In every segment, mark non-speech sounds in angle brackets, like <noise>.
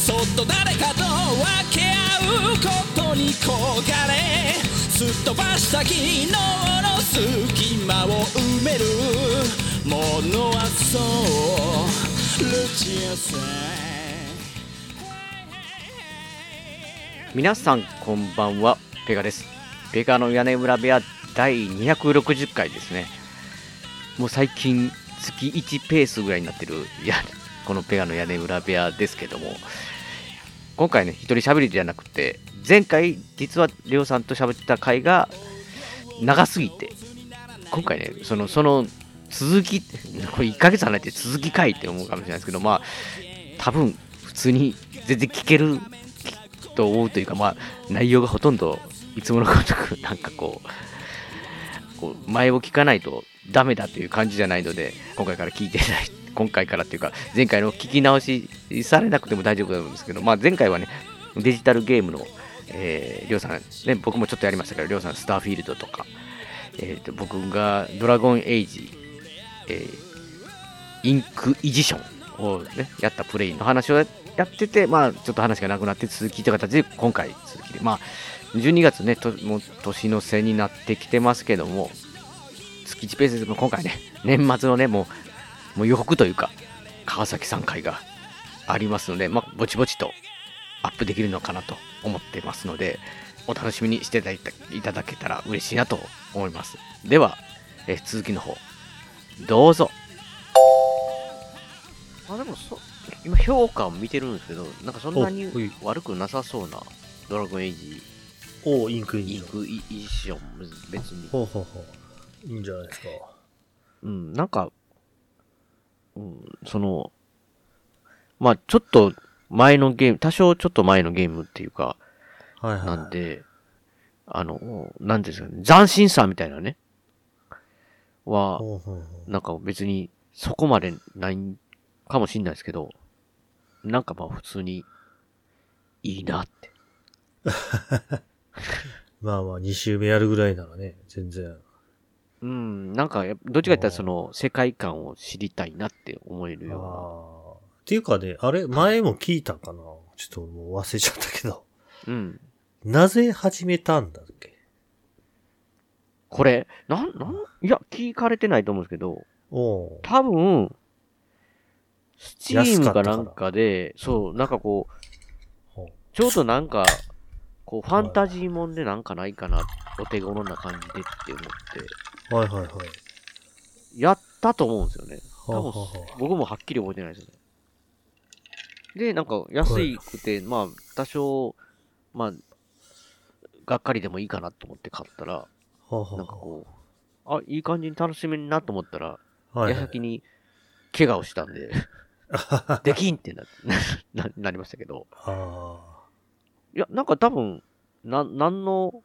そっと誰かと分け合うことに焦がれすっ飛ばした昨日の隙間を埋めるものはそうルチアさん皆さんこんばんはペガです。ペガの屋根裏部屋第260回ですね。もう最近月1ペースぐらいになってる。やこのペガの屋根裏部屋ですけども今回ね一人喋りじゃなくて前回実はりょうさんと喋った回が長すぎて今回ねそのその続き <laughs> これ1ヶ月離れて続き回って思うかもしれないですけどまあ多分普通に全然聞けると思うというか、まあ、内容がほとんどいつものごとく、<laughs> なんかこう、こう前を聞かないとダメだという感じじゃないので、今回から聞いてないて、今回からっていうか、前回の聞き直しされなくても大丈夫なんですけど、まあ、前回はね、デジタルゲームの、えー、りょうさん、ね、僕もちょっとやりましたけど、りょうさん、スターフィールドとか、えーと、僕がドラゴンエイジ、えー、インクイジションを、ね、やったプレイの話をやってて、まあ、ちょっと話がなくなって続きという形で、今回続きで、まあ、12月ね、ともう年の瀬になってきてますけども、月1ペースでも今回ね、年末のね、もう、もう予告というか、川崎さん会がありますので、まあ、ぼちぼちとアップできるのかなと思ってますので、お楽しみにしていただけたら嬉しいなと思います。では、え続きの方、どうぞ。あ、でもそ、今評価を見てるんですけど、なんかそんなに悪くなさそうなドラゴンエイジ。おインクインインクイイション、別に。ほうほうほう。いいんじゃないですか。うん、なんか、うん、その、まあちょっと前のゲーム、多少ちょっと前のゲームっていうか、はいはい。なんで、あの、なんですかね、斬新さみたいなね、は、なんか別にそこまでないかもしんないですけど、なんかまあ普通にいいなって。<laughs> まあまあ、2周目やるぐらいならね、全然。うん、なんかどっちかって言ったらその世界観を知りたいなって思えるあよあ。っていうかね、あれ、前も聞いたかなちょっともう忘れちゃったけど。うな。うん。なぜ始めたんだっけ？これ、なん、なん、いや、聞かれてないと思うんですけど、おう多分、スチームかなんかで、そう、なんかこう、ちょうどなんか、こう、ファンタジーもんでなんかないかな、お手頃な感じでって思って、はいはいはい。やったと思うんですよね。はあ多分はあはあ僕もはっきり覚えてないですよね。で、なんか安くて、まあ、多少、まあ、がっかりでもいいかなと思って買ったら、なんかこう、あ、いい感じに楽しめるなと思ったら、はいはい矢先に怪我をしたんで、<laughs> できんってな <laughs> ななりましたけど、あいや、なんか多分、な、なんの、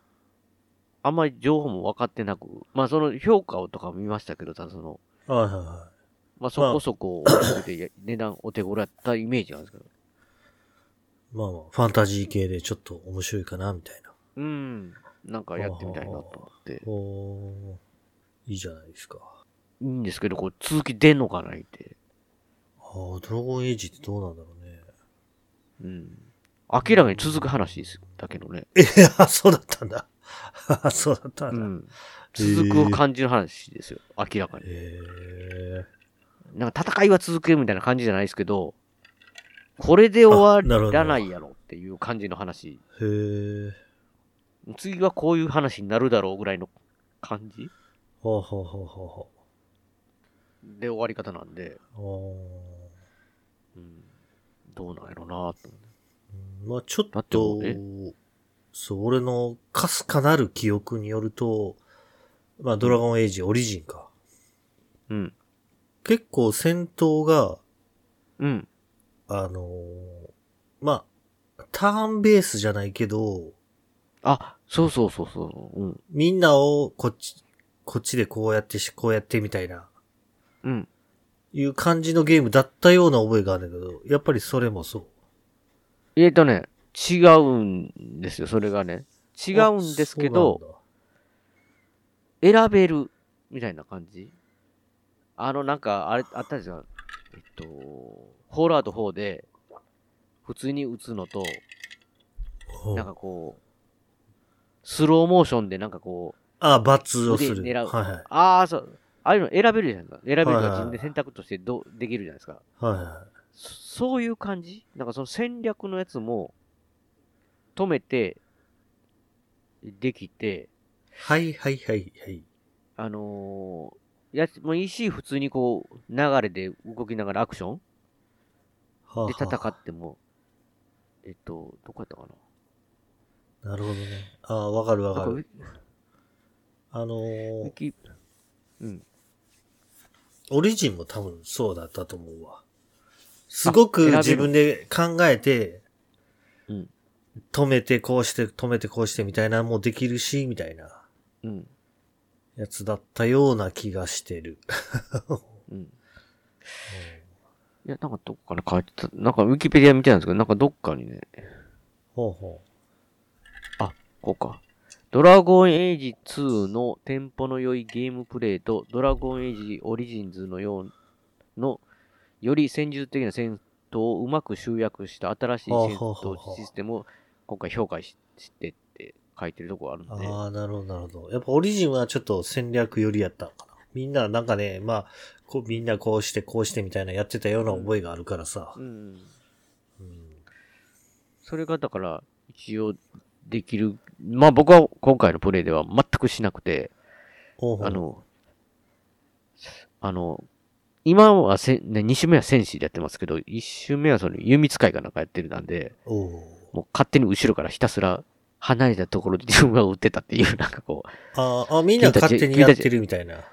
あんまり情報も分かってなく、まあその評価をとか見ましたけど、ただその、あ。はいはいはまあそこそこ値段お手頃やったイメージなんですけど。い。まあまあ、ファンタジー系でちょっと面白いかな、みたいな。うん。なんかやってみたいなと思って。おーいいじゃないですか。いいんですけど、これ続き出んのかないって。ああ、ドラゴンエイジってどうなんだろうね。うん。明らかに続く話です。だけどね。え、あ、そうだったんだ。あそうだっただ。うんん。続く感じの話ですよ。明らかに。なんか戦いは続くみたいな感じじゃないですけど、これで終わらないやろっていう感じの話。へえ。次はこういう話になるだろうぐらいの感じほうほうほうほで終わり方なんで、うほう。うん、どうなんやろうなとまあちょっだってとね、そう、俺のかすかなる記憶によると、まあドラゴンエイジオリジンか。うん。結構戦闘が、うん。あのーまあ、ターンベースじゃないけど、あ、そうそうそうそう。うん。みんなをこっち、こっちでこうやってし、こうやってみたいな、うん。いう感じのゲームだったような覚えがあるんだけど、やっぱりそれもそう。えっ、とね、違うんですよ、それがね。違うんですけど、選べるみたいな感じ。あの、なんか、あれ、あったんですよ。えっと、ホールアウト4で、普通に打つのと、なんかこう、スローモーションでなんかこう、あ、罰をする。腕狙う。はいはい。ああ、そう。ああいうの選べるじゃないですか。選べるか自分で選択としてどうできるじゃないですか。はいはそそういう感じ？なんかその戦略のやつも、止めて、できて、い。はいはいはいはい。あのー、やつもいいし、普通にこう、流れで動きながらアクションはあで戦はっても、えっと、どこやったかな？あなるほどね。ああ、わかるわかる。あのー、キ、うん。オリジンも多分そうだったと思うわ。すごく自分で考えて、うん。止めてこうして、止めてこうしてみたいなのもできるし、みたいなうん。やつだったような気がしてる。<laughs> うん。いや、なんかどっかに書いてた、なんかウィキペディア見てたんですけど、なんかどっかにね、ほうほこうか。ドラゴンエイジ2のテンポの良いゲームプレイと、ドラゴンエイジオリジンズのようの、より戦術的な戦闘をうまく集約した新しい戦闘システムを今回評価ししてって書いてるとこあるんう。で。ああ、なるほど、なるほど。やっぱオリジンはちょっと戦略寄りやったのかな。みんななんかね、まあ、こうみんなこうしてこうしてみたいなやってたような覚えがあるからさ。うん。うんそれがだから、一応できる。まあ僕は今回のプレイでは全くしなくて、ほうほうあ、の、あの、今はせ、ね、2週目は戦士でやってますけど、1週目はその弓使いかなんかやってるなんで、もう勝手に後ろからひたすら離れたところで自分が撃ってたっていう、<laughs> なんかこう、あーあ、みんな勝手にやってるみたいな。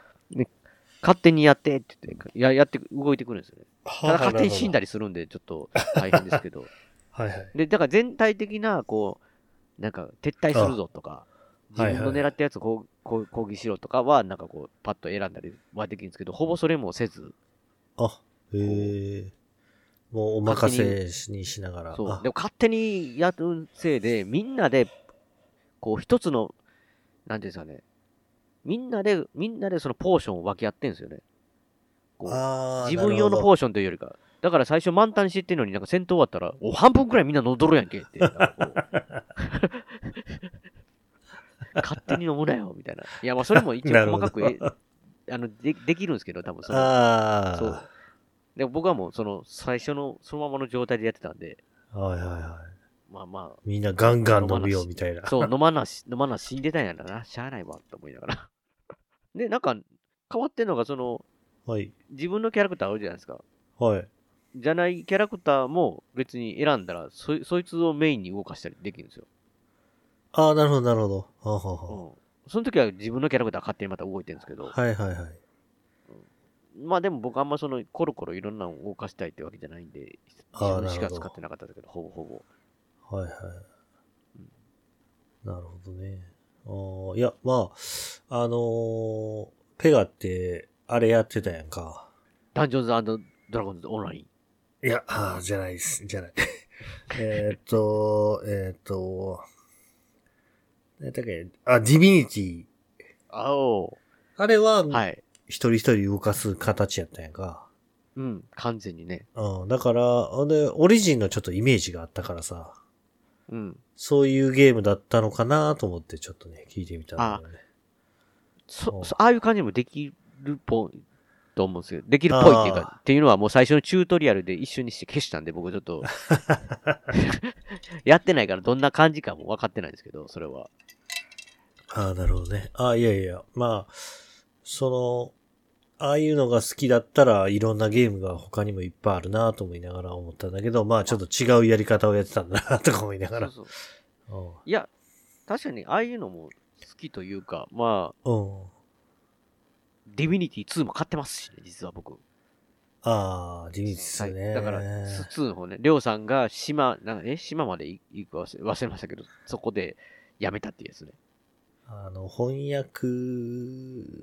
勝手にやってって言って、や、やって、動いてくるんですよね。ただ勝手に死んだり。りするんで、ちょっと大変ですけど。<laughs> はいはい。で、だから全体的な、こう、なんか撤退するぞとか、自はい分の狙ったやつをこうこう攻撃しろとかは、なんかこう、パッと選んだりはできるんですけど、ほぼそれもせず、あ、へえ。もうお任せにしながら。そう。あでも勝手にやるせいで、みんなで、こう一つの、なんていうんですかね、みんなで、みんなでそのポーションを分け合ってんですよね。こう自分用のポーションというよりか。だから最初満タンしてってんのになんか戦闘終わったら、お、半分くらいみんな戻るやんけって。<laughs> 勝手に飲むなよ、みたいな。いや、まあそれも一応細かくえ、あの、で、できるんですけど、多分そどの、ああ。そう。でも僕はもうその最初のそのままの状態でやってたんで、はいはいはい。まあまみんなガンガン飲むよみたいなあ、。そう、飲まなし、<laughs> 飲まな死んでたんやろな、しゃあないわ、と思いながら。<laughs> で、なんか、変わってんのが、その、はい。自分のキャラクターあるじゃないですか。はい。じゃないキャラクターも別に選んだら、そそいつをメインに動かしたりできるんですよ。ああ、なるほど、なるほど。はあはあうんは。その時は自分のキャラクター勝手にまた動いてるんですけど、あはいはいはい。まあでも僕あんまそのコロコロいろんなのを動かしたいってわけじゃないんで、自分しか使ってなかったんだけど、ほぼほぼ。はいはい。なるほどね。あーいや、まあ、あのーペガって、あれやってたやんか。ダンジョンズドラゴンズオンライン。いや、あーじゃないです。じゃない。<laughs> えーっと、えーっと、何だっけ、あ、ディビニティ。あおあれは、はい。一人一人動かす形やったんやんか。うん、完全にね。うん、だから、で、オリジンのちょっとイメージがあったからさ、うん。そういうゲームだったのかなと思ってちょっとね、聞いてみたんだよね。そ、そああいう感じもできるっぽいと思うんですけど、できるっぽいっていうか、っていうのはもう最初のチュートリアルで一緒にして消したんで、僕ちょっと、<laughs> やってないからどんな感じかも分かってないんですけど、それは。ああ、なるほどね。ああ、いやいや、まあ、その、ああいうのが好きだったらいろんなゲームが他にもいっぱいあるなと思いながら思ったんだけど、まあちょっと違うやり方をやってたんだなとか思いながら。そうそういや、確かにああいうのも好きというか、まあ、うん。うん。ディビニティ2も買ってますしね、実は僕。ああ、地味ですよね。だから、2の方ね、りょうさんが島、なんかえ、島まで行くか忘れ忘れましたけど、そこでやめたっていうやつね。あの、翻訳、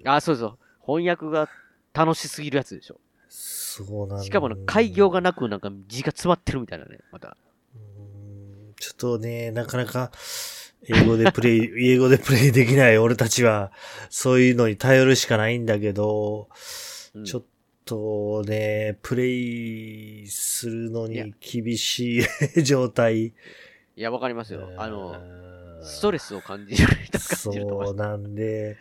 あ、そうそう。翻訳が楽しすぎるやつでしょ。そうなんだしかも開業がなくなんか字が詰まってるみたいなね、また。うーんちょっとね、なかなか、英語でプレイ、<laughs> 英語でプレイできない俺たちは、そういうのに頼るしかないんだけど、うんちょっとね、プレイするのに厳しい <laughs> 状態。いや、わかりますよ。あの、のストレスを感じる人が感じると思い。そうなんで、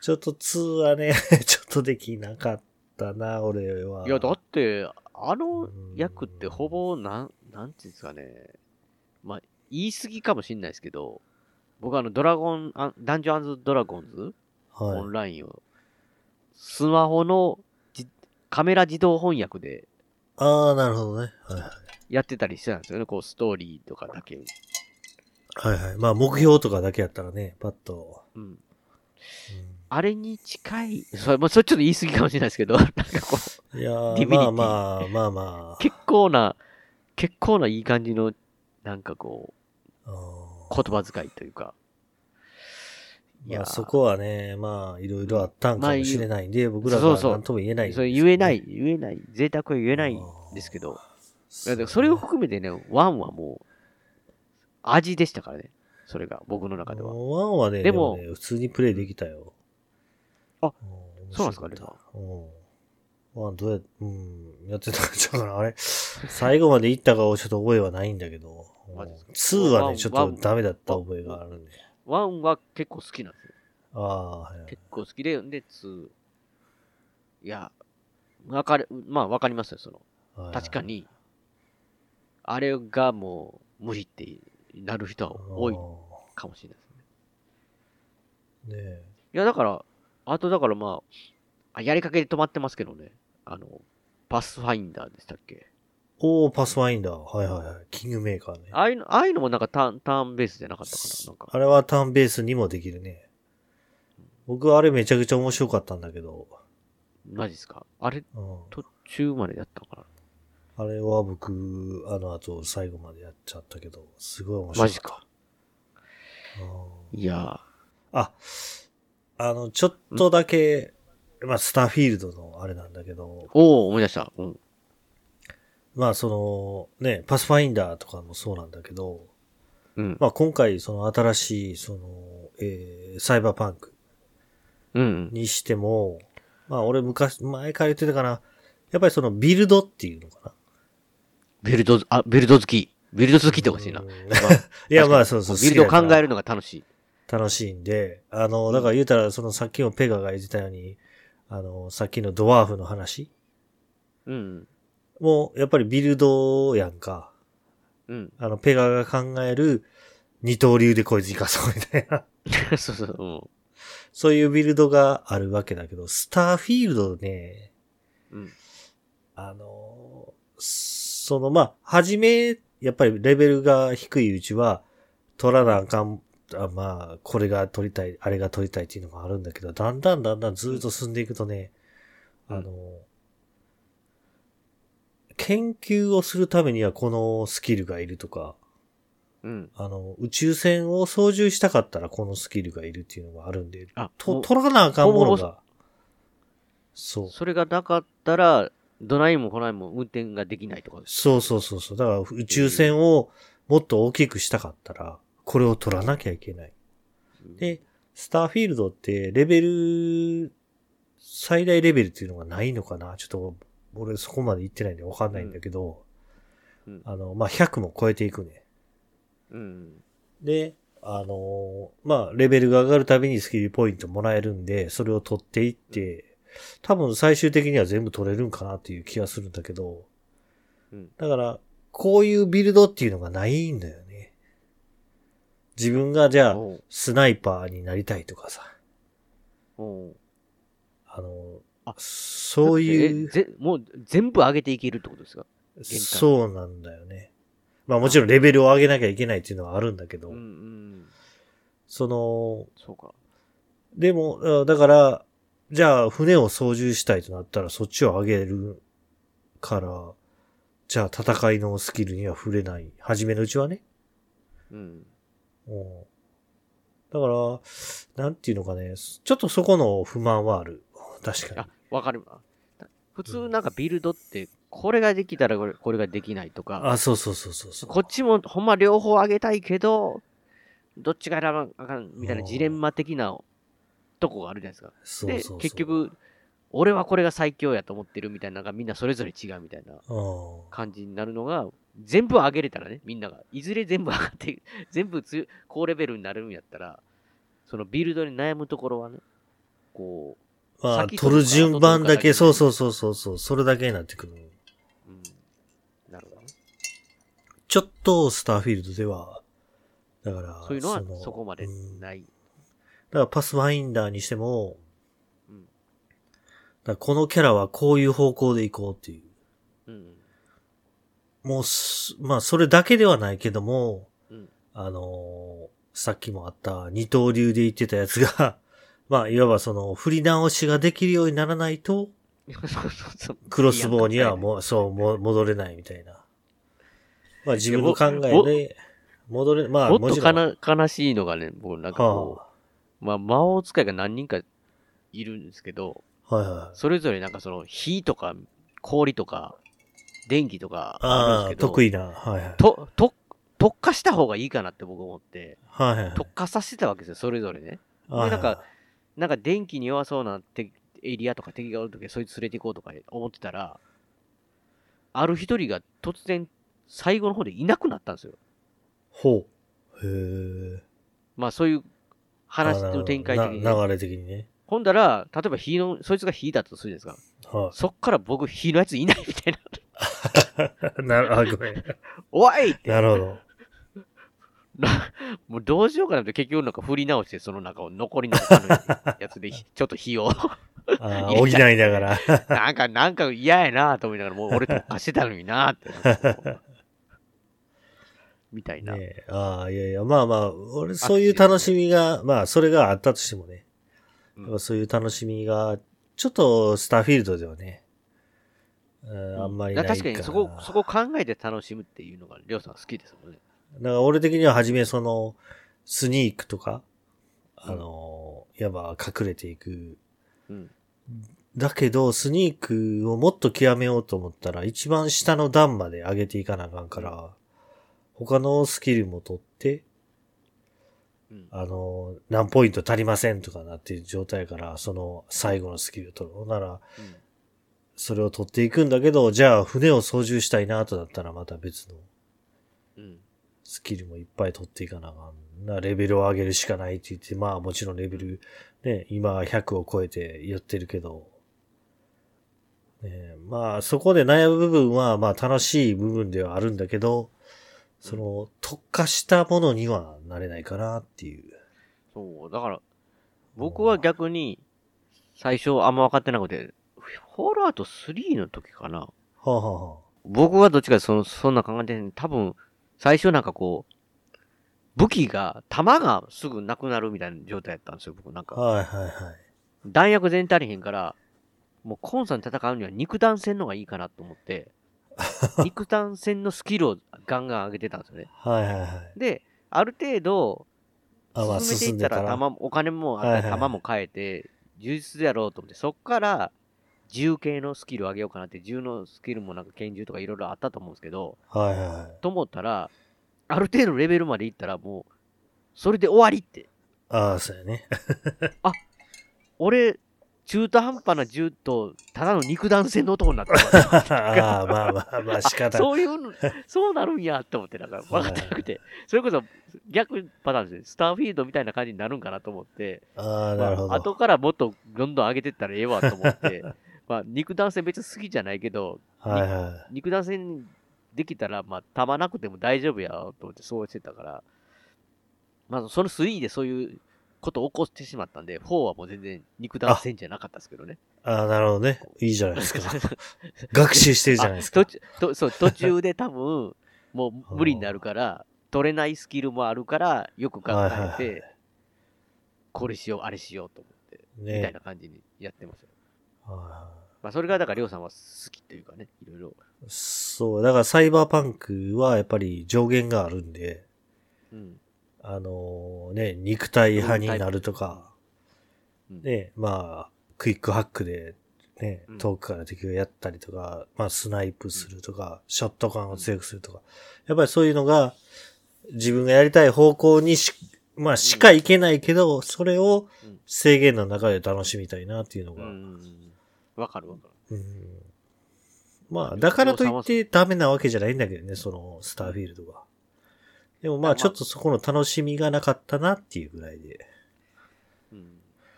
ちょっと2はね、<laughs> ちょっとできなかったな、俺は。いや、だって、あの役ってほぼ、なん、なんていうんですかね。まあ、言い過ぎかもしれないですけど、僕あの、ドラゴン、あダンジョンズドラゴンズ、オンはラインを、スマホのじカメラ自動翻訳でい。ああ、なるほどね。はいはい。やってたりしてたんですよね。こう、ストーリーとかだけ。はいはい。まあ、目標とかだけやったらね、パッと。うん。うんあれに近い、それ、まあ、それちょっと言い過ぎかもしれないですけど、<laughs> なんかこう、いやーディビニティまあまあ、まあま結構な、結構ないい感じの、なんかこう、あ。言葉遣いというか。いまあ、そこはね、まあ、いろいろあったんかもしれないんで、僕らそうそうが何とも言えないんですそれけどね、言えない、言えない、贅沢は言えないんですけど、それを含めてね、ワンはもう、味でしたからね。それが、僕の中では。ワンはね、ででももね、普通にプレイできたよ。あん、そうなんですかね面白かったうん。ワンどうや、うん、やってたん <laughs> ちゃうかな。あれ、最後まで行ったかをちょっと覚えはないんだけど、マジですか2はね、ちょっとダメだった覚えがあるんで。ワンは結構好きなんですよ。ああ、はいはい。結構好きで、で、ツー。いや、わかる、まあわかりますよ、その。はい確か。に、あれがもう無理ってなる人は多いかもしれないですね。ねえ。いや、だから、あとだからまあ、あやりかけで止まってますけどね。あの、パスファインダーでしたっけ？おー、パスファインダー。はいはいはい。キングメーカーね。ああいうの、ああいうのもなんかターン、ターンベースじゃなかったかな？なんか。あれはターンベースにもできるね。僕はあれめちゃくちゃ面白かったんだけど、マジっすか？あれ、うん、途中までやったのかあれは僕、あの後最後までやっちゃったけど、すごい面な白い。マジか。うんいやあ、あの、ちょっとだけ、まあ、スターフィールドのあれなんだけど、ー、おお思い出した。うん。まあ、その、ね、パスファインダーとかもそうなんだけど、うん。まあ、今回、その新しい、その、えー、サイバーパンクうんうん。にしても、まあ、俺昔、前から言ってたかな、やっぱりそのビルドっていうのかな。ビルド、あ、ビルド好き。ビルド好きってほしいな。うんまあ <laughs> いや、まあ、そうそう。ビルド考えるのが楽しい。楽しいんで、あの、だから言うたら、そのさっきもペガが言ってたように、あの、さっきのドワーフの話うん。も、やっぱりビルドやんか。うん。あの、ペガが考える二刀流でこいつ生かそうみたいな。<laughs> そうそう。うん。そういうビルドがあるわけだけど、スターフィールドね、うん。あの、その、まあ、はじめ、やっぱりレベルが低いうちは、取らなあかん、あまあ、これが取りたい、あれが取りたいっていうのがあるんだけど、だんだんだんだんずっと進んでいくとね、うんあの、研究をするためにはこのスキルがいるとか、うん。あの、宇宙船を操縦したかったらこのスキルがいるっていうのがあるんで、あ、と、取らなあかんものが、そう。それがなかったら、どないもこないも運転ができないとか。そうそうそうそう。だから宇宙船をもっと大きくしたかったら、これを取らなきゃいけない。で、スターフィールドってレベル、最大レベルっていうのがないのかな？ちょっと、俺そこまで行ってないんでわかんないんだけど、うんうんあの、まあ、100も超えていくね。うん。で、あのーまあ、レベルが上がるたびにスキルポイントもらえるんで、それを取っていって、多分最終的には全部取れるんかなっていう気がするんだけど、うんだから、こういうビルドっていうのがないんだよね。自分がじゃあ、スナイパーになりたいとかさ、あの、あそういう、もう全部上げていけるってことですか？界そうなんだよね。まあもちろんレベルを上げなきゃいけないっていうのはあるんだけど、うんうん。その、そうか。でも、あだから、じゃあ船を操縦したいとなったらそっちを上げるから、じゃあ戦いのスキルには触れない。初めのうちはね。うん。うんだから、なんていうのかね、ちょっとそこの不満はある。確かあ、わかるわ。普通なんかビルドって、これができたらこれこれができないとに。か、あ、そうそうそうそうそう。こっちもほんま両方上げたいけど、どっちが選ばなあかんみたいなジレンマ的なとこがあるじゃないですか。でそうそうそう、結、局、俺はこれが最強やと思ってるみたいなのがみんなそれぞれ違うみたいなうん。感じになるのが、全部上げれたらね、みんなが。いずれ全部上がって、<laughs> 全部強い高レベルになるんやったら、そのビルドに悩むところはね、こまあ、先取る順番だけ、そうそうそうそうそう、それだけになってくる。う、うん。なるほどね。ちょっとスターフィールドでは、だから、そういうのはそこまでうんだない。からパスファインダーにしても、うん。だこのキャラはこういう方向で行こうっていう。うん。もうす、まあ、それだけではないけども、うん。あのーさっきもあった二刀流で言ってたやつが、<laughs> まあ、いわばその、振り直しができるようにならないと。<laughs> クロスボウにはもう、そう、も戻れないみたいな。まあ、自分の考えで、戻れ、まあ、もっともちろん。かな悲しいのがね、僕なんかこはう、まあ魔王使いが何人かいるんですけど、あ、はいはい。それぞれなんかその火とか氷とか電気とかあるんですけど、得意な。はいはい。と、と、特化した方がいいかなって僕思って、はいはい。特化させてたわけですよ、それぞれね。はいはいなんか、なんか電気に弱そうな敵エリアとか敵がおるときはそいつ連れて行こうとか思ってたら、ある一人が突然最後の方でいなくなったんですよ。ほう。へえ。まあそういう話の展開的にね、な流れ的にね。ほんだら、例えば火の、そいつが火だとするじゃないですか。はそっから僕火のやついないみたいな。い。<laughs> なる、あ、ごめん。おいって。なるほど。なもうどうしようかなって結局なんか振り直してその中を残りのやつで <laughs> ちょっと火を。ああ、<laughs> 補いながら。なんか、なんか嫌やなと思いながら、もう俺とかしてたのになって。みたいな。ねえああ、いやいや、まあまあ、俺、そういう楽しみが、まあ、それがあったとしてもね。うんそういう楽しみが、ちょっと、スターフィールドではね、うんあんまりないか確かにそこ、そこ考えて楽しむっていうのが、りょうさん好きですもんね。だから俺的には初めその、スニークとか、あの、いわば隠れていく。うん。だけど、スニークをもっと極めようと思ったら、一番下の段まで上げていかなあかんから、他のスキルも取って、うん。あの、何ポイント足りませんとかなっていう状態から、その最後のスキルを取る。なら、うんそれを取っていくんだけど、じゃあ船を操縦したいなとだったらまた別のうん。スキルもいっぱい取っていかなあかんな。レベルを上げるしかないって言って、まあもちろんレベル、ね、今は100を超えてやってるけど、ね、まあそこで悩む部分はまあ楽しい部分ではあるんだけど、その特化したものにはなれないかなっていう。そう、だから、僕は逆に、最初あんま分かってなくて、フォールアウト3の時かな。はあ、はあは僕はどっちかそのそんな考えてん多分、最初なんかこう、武器が、弾がすぐなくなるみたいな状態やったんですよ、僕なんあ、か。はいはいはい。弾薬全然足りへんから、もうコンさん戦うには肉弾戦の方がいいかなと思って、<laughs> 肉弾戦のスキルをガンガン上げてたんですよね。はいはいはい。で、ある程度、あ、まあ進めていったら。弾もお金もあって、はいはいはい弾も変えて、充実やろうと思って、そっから、銃系のスキルを上げようかなって、銃のスキルもなんか拳銃とかいろいろあったと思うんですけど、はいはいはい。と思ったら、ある程度レベルまでいったらもう、それで終わりって。ああ、そうやね。<laughs> 俺、中途半端な銃と、ただの肉弾戦の男になったわああ、まあまあまあ仕方ない。そういうの、そうなるんやと思って、なんか分かってなくて、それこそ逆パターンですね。スターフィールドみたいな感じになるんかなと思って、ああ、なるほど。まあ、後からもっとどんどん上げてったらええわと思って、<laughs> まあ、肉弾戦別に好きじゃないけど、はいは肉弾戦できたら、まあ、弾まなくても大丈夫やと思ってそうしてたから、まあ、その3でそういうことを起こしてしまったんで、4はもう全然肉弾戦じゃなかったですけどね。い。ああ、なるほどね。いいじゃないですか。<laughs> 学習してるじゃないですかあ。途中とそう途中で多分、もう無理になるから、取れないスキルもあるから、よく考えて、これしよう、あれしようと思って、みたいねな。感じにやってますよ。はまあ、それがだから、りょうさんは好きというかね、いろいろ。いそう、だからサイバーパンクはやっぱり上限があるんで、うん。あのね、肉体派になるとか、うん。ね、まあ、クイックハックで、ねうん、遠くから敵をやったりとか、まあ、スナイプするとか、ショット感を強くするとか、やっぱりそういうのが、自分がやりたい方向にし、まあ、しかいけないけど、それをうん。制限の中で楽しみたいなっていうのが。わかるわかる。うん。まあ、だからといってダメなわけじゃないんだけどね、その、スターフィールドが。でもまあ、まあちょっとそこの楽しみがなかったなっていうぐらいで。うん。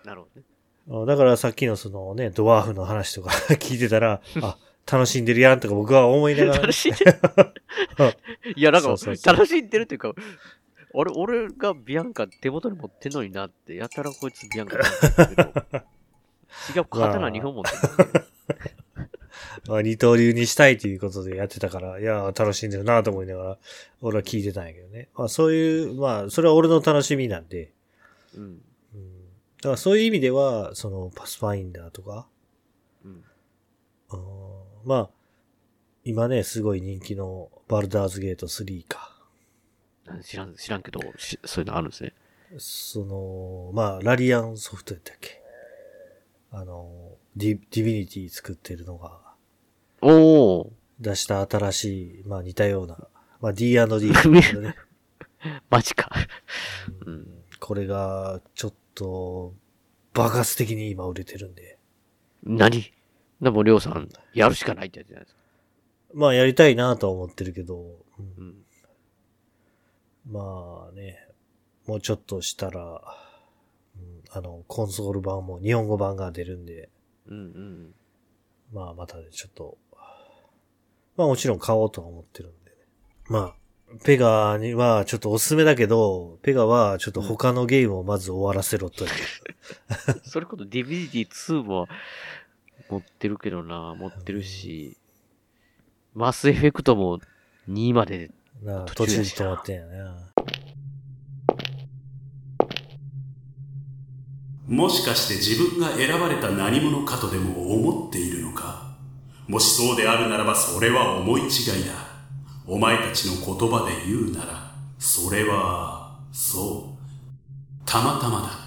なるほどね。あだからさっきのそのね、ドワーフの話とか <laughs> 聞いてたら、あ、楽しんでるやんとか僕は思いながら楽、しんでる。<laughs> いや、なんか楽しんでるっていうか、あれ、俺がビアンカ手元に持ってんのになって、やたらこいつビアンカ違う、刀2本持ってる。<laughs> まあ二刀流にしたいということでやってたから、いや、楽しんでるなと思いながら、俺は聞いてたんやけどね。まあそういう、まあ、それは俺の楽しみなんで、うん。うん。だからそういう意味では、その、パスファインダーとか、うん。あーまあ、今ね、すごい人気のバルダーズゲート3か。知らん、知らんけど、しそういうのあるんですね。その、まあ、ラリアンソフトやったっけあの、ディディビニティ作ってるのがおー。出した新しい、まあ似たような、まあ D&D <laughs> ね。マジか。ううんんこれが、ちょっと、爆発的に今売れてるんで。何？でも、りょうさん、やるしかないってやつじゃないですか。まあやりたいなとは思ってるけど、うんうん。まあね、もうちょっとしたら、うんあの、コンソール版も日本語版が出るんで、うんうん。まあまたね、ちょっと、まあもちろん買おうとは思ってるんでね。まあ、ペガにはちょっとおすすめだけど、ペガはちょっと他のゲームをまず終わらせろという。<laughs> それこそ DVD 2も持ってるけどな、持ってるし、マスエフェクトも2まで、なあ途途中で止まってんやな。もしかして自分が選ばれた何者かとでも思っているのか？もしそうであるならばそれは思い違いだ。お前たちの言葉で言うなら、それは、そう、たまたまだ。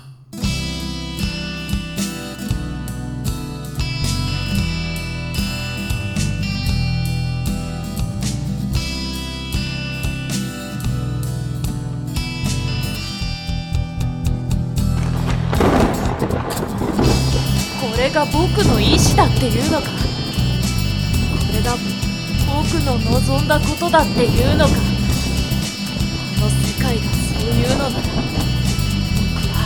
これが僕の意志だっていうのか？が僕の望んだことだっていうのか。この世界がそういうのなら僕は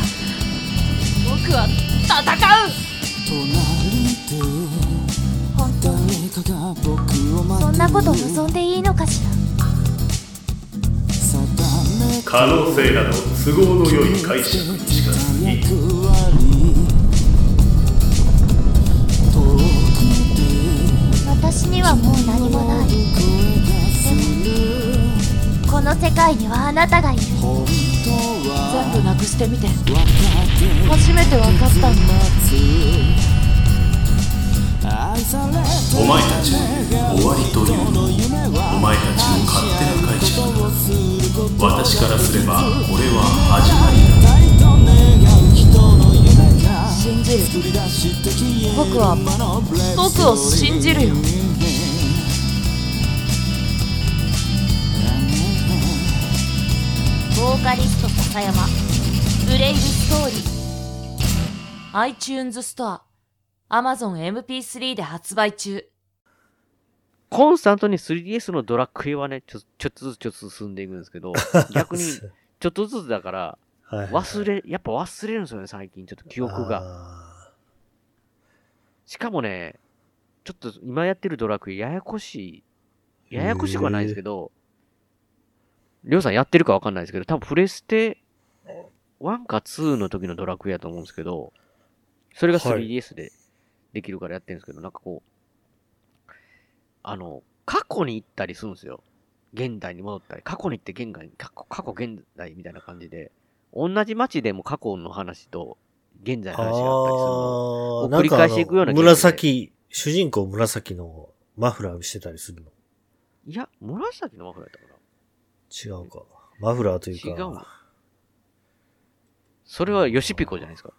僕は戦う。本当にそんなこと望んでいいのかしら。可能性など都合の良い解釈にしか過ぎにはもう何もない。でもこの世界にはあなたがいる。全部なくしてみて。初めて分かったんだ。お前たちの終わりというのもお前たちの勝手な解釈。だ私からすればこれは始まりだ。信じる。僕は僕を信じるよカリスト笹山ブレイブストーリー iTunes ストア Amazon MP3 で発売中コンスタントに 3DS のドラクエはね、ちょちょっとずつちょっとずつ進んでいくんですけど、<laughs> 逆にちょっとずつだから、忘れ、やっぱ忘れるんですよね、最近。ちょっと記憶が。あしかもね、ちょっと今やってるドラクエややこしい。ややこしくはないですけど、りょうさんやってるかわかんないですけど、多分プレステ1か2の時のドラクエやと思うんですけど、それがはい。3DS でできるからやってるんですけど、なんかこう、あの、過去に行ったりするんですよ。現代に戻ったり、過去に行って現代に、過去、過去現代みたいな感じで、同じ街でも過去の話と現在の話があったりするの。を繰り返していくような紫、主人公紫のマフラーしてたりするの？いや、紫のマフラーやった違うか。マフラーというか、違うのそれはヨシピコじゃないですか？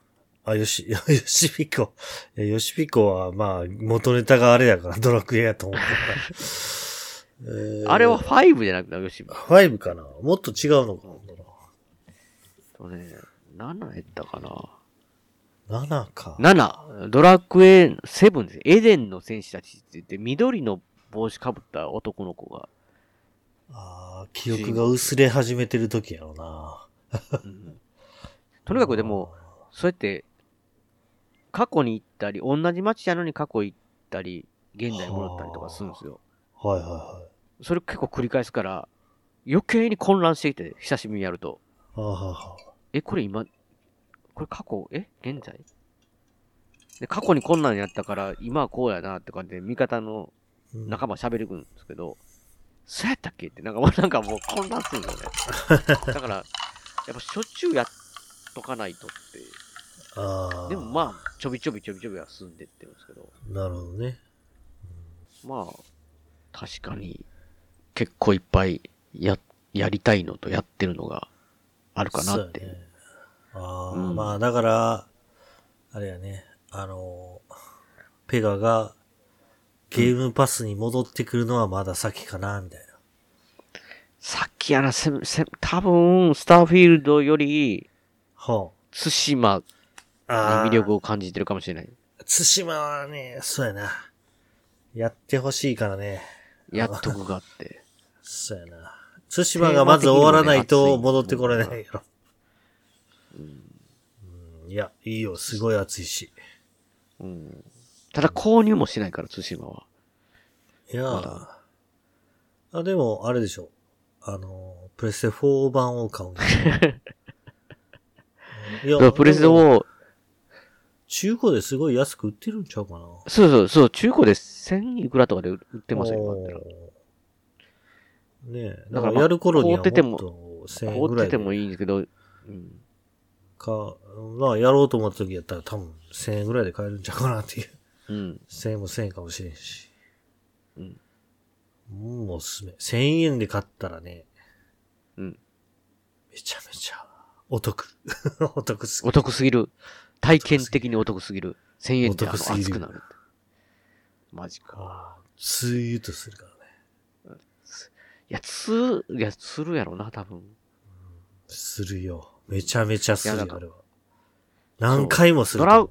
あ、よし、<laughs> よしピコ。いやよしピコは、まあ、元ネタがあれやから、ドラクエやと思うから。<laughs> えーあれは5じゃなくて、ヨシピコ。5かな？もっと違うのかとね、7やったかな？な ?7 か。7、ドラクエ7です。エデンの戦士たちって言って、緑の帽子かぶった男の子が、ああ、記憶が薄れ始めてる時やろな。とにかくでも、そうやって、過去に行ったり、同じ街やのに過去行ったり、現代に戻ったりとかするんですよ。はいはいはい。それ結構繰り返すから、余計に混乱していて、久しぶりにやると。はあ、はえ、これ今、これ過去、え現在？で、過去にこんなんやったから、今はこうやなって感じで、味方のうん仲間喋るんですけど、そうやったっけ？って、なんかもうなんかもう混乱するんですよね。<laughs> だから、やっぱしょっちゅうやっとかないとって。ああ。でもまあ、ちょびちょびちょびちょびは進んでってるんですけど、なるほどね。まあ、確かに、結構いっぱいや、やりたいのとやってるのがあるかなって。ねああ、うんまあだから、あれやね、あの、ペガがゲームパスに戻ってくるのはまだ先かな、みたいな。さっきやな、せ、せ、多分、スターフィールドより、は対馬にあ。ああ。魅力を感じてるかもしれない。対馬はね、そうやな。やってほしいからね。やっとくがあって。そうやな。対馬がまず終わらないと戻ってこれないやろ。うんいや、いいよ。すごい熱いし。うん。ただ購入もしないから、対馬は。いやまだあ、でも、あれでしょ。あの、プレステ4版を買うんだよ <laughs> いやだからプレステを、中古ですごい安く売ってるんちゃうかな。そうそうそう、中古で1000いくらとかで売ってますよ、今だったねえ、だだかららやる頃にはもって買うもと1000円追ぐらいでっててもいいんですけど、うん。か、まあやろうと思った時やったら多分1000円ぐらいで買えるんちゃうかなっていう。うん。1000円も1000円かもしれんし。うん。もうおすすめ。1000円で買ったらね、うん。めちゃめちゃお得。<laughs> お得すぎお得すぎる。体験的にお得すぎる。1000円で熱くなる。マジか。ああスーッとするからね。いや、つ、いや、するやろな、多分。するよ。めちゃめちゃするよ、あれは。何回もするドラ。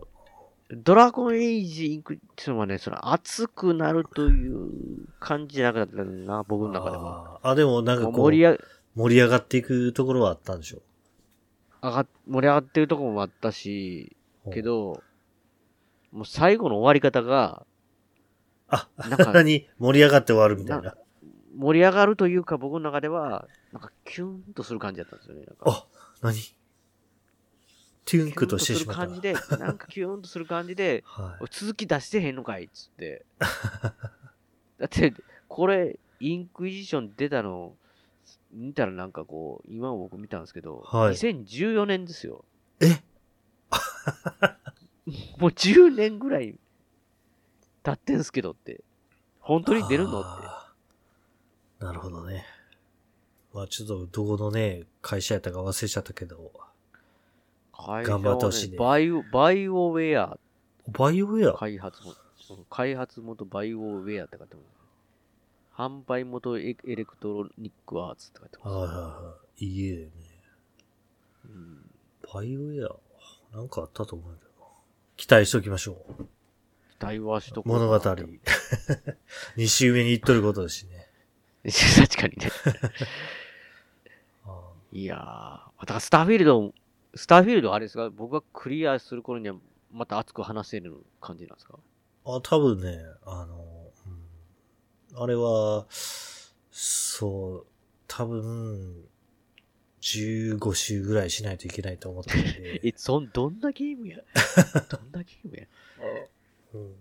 ドラゴンエイジインクっていうのはね、その熱くなるという感じじゃなくなったな、僕の中では。あでもなんかこう、盛り上盛り上がっていくところはあったんでしょ上が、盛り上がってるところもあったし、けど、もう最後の終わり方が、あ、なんか <laughs> 何？盛り上がって終わるみたいな。盛り上がるというか僕の中では、なんかキュンとする感じだったんですよね。あ、何？キュンとしてしまった。感じで、なんかキュンとする感じで、はい。続き出してへんのかいっつって。<laughs> だって、これ、インクイジション出たの、見たらなんかこう、今僕見たんですけど、はい2014年ですよ。え？<laughs> もう10年ぐらい経ってんすけどって。本当に出るのって。なるほどね。まあちょっとどこのね、会社やったか忘れちゃったけど、頑張ってほしいねバイオ、バイオウェアバイオウェア？開発元、うん開発元バイオウェアって書いてます。販売元エ、エレクトロニックアーツって書いてます。はいはいはい。いい家だよね。うんバイオウェア、なんかあったと思うんだけどな。期待しときましょう。期待はしとこうか物語。なって2週目に行っとることだしね。<laughs> 確かにね。<laughs> あいやー、だからスターフィールド、スターフィールドあれですか？僕がクリアする頃にはまた熱く話せる感じなんですか？あ、多分ね、あの、うん、あれは、そう、多分、15週ぐらいしないといけないと思ってるんで。<laughs> え、そん、どんなゲームや？<laughs> どんなゲームや？うん。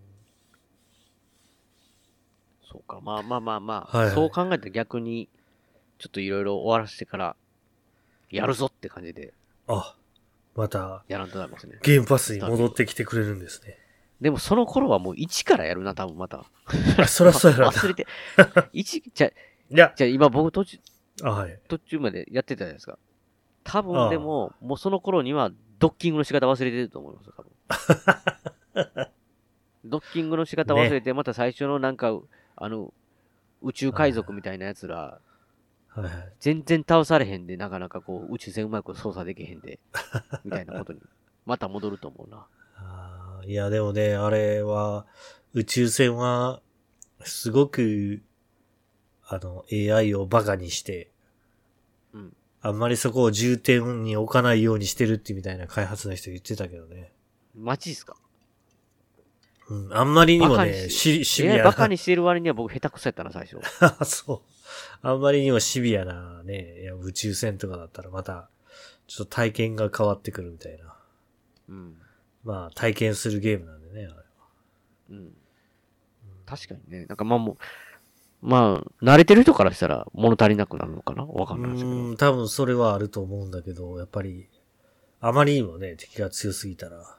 そうか、まあまあまあまあ、はいはい。そう考えたら逆に、ちょっといろいろ終わらせてから、やるぞって感じで。あ、また、やらんとなりますね。ゲームパスに戻ってきてくれるんですね。でもその頃はもう1からやるな、多分また。あ、そらそうやろな。忘れて。<laughs> 1、じゃあ、いや、じゃあ今僕途中、あ、はい。途中までやってたじゃないですか。多分でも、もうその頃にはドッキングの仕方忘れてると思いますよ、多分。<laughs> ドッキングの仕方忘れて、また最初のなんか、あの、宇宙海賊みたいな奴ら、はいはい。全然倒されへんで、なかなかこう、宇宙船うまく操作できへんで、みたいなことに、<laughs> また戻ると思うな。いや、でもね、あれは、宇宙船は、すごく、あの、AI をバカにして、うん。あんまりそこを重点に置かないようにしてるってみたいな開発の人言ってたけどね。マジっすか？うん、あんまりにもね、しシシビアな。えバカにしてる割には僕下手くそやったな、最初。<laughs> そう。あんまりにもシビアなね、いや宇宙船とかだったらまた、ちょっと体験が変わってくるみたいな。うん。まあ、体験するゲームなんでね、あれは。うん。確かにね。なんかまあもう、まあ、慣れてる人からしたら物足りなくなるのかな？わかんないですけど。うん、多分それはあると思うんだけど、やっぱり、あまりにもね、敵が強すぎたら。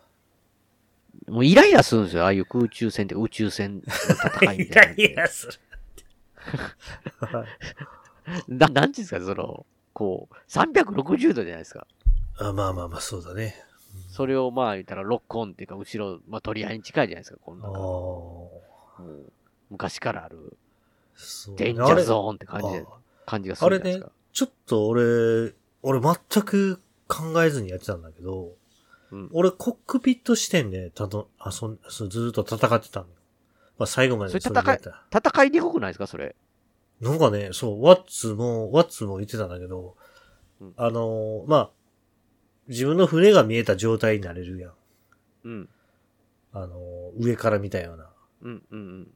もうイライラするんですよ。ああいう空中戦って宇宙戦の戦いみたいなのって。<laughs> イライラする。<laughs> な、<laughs> なんていうんですか、その、こう、360度じゃないですか。あまあまあまあ、そうだね。それをまあ言ったらロックオンっていうか、後ろ、まあ取り合いに近いじゃないですか、こんああな。昔からある、デンジャーゾーンって感じ感じがすあれねるじゃないですか。、ちょっと俺、俺全く考えずにやってたんだけど、うん俺コックピット視点でたと、あそん、そうずーっと戦ってたのよ。まあ最後までそれそれでやった。戦いにくくないですか、それ。なんかね、そう、ワッツも、ワッツも言ってたんだけど、うんあのーまあ、自分の船が見えた状態になれるやん。うん。あのー上から見たような。うん、うん、うん。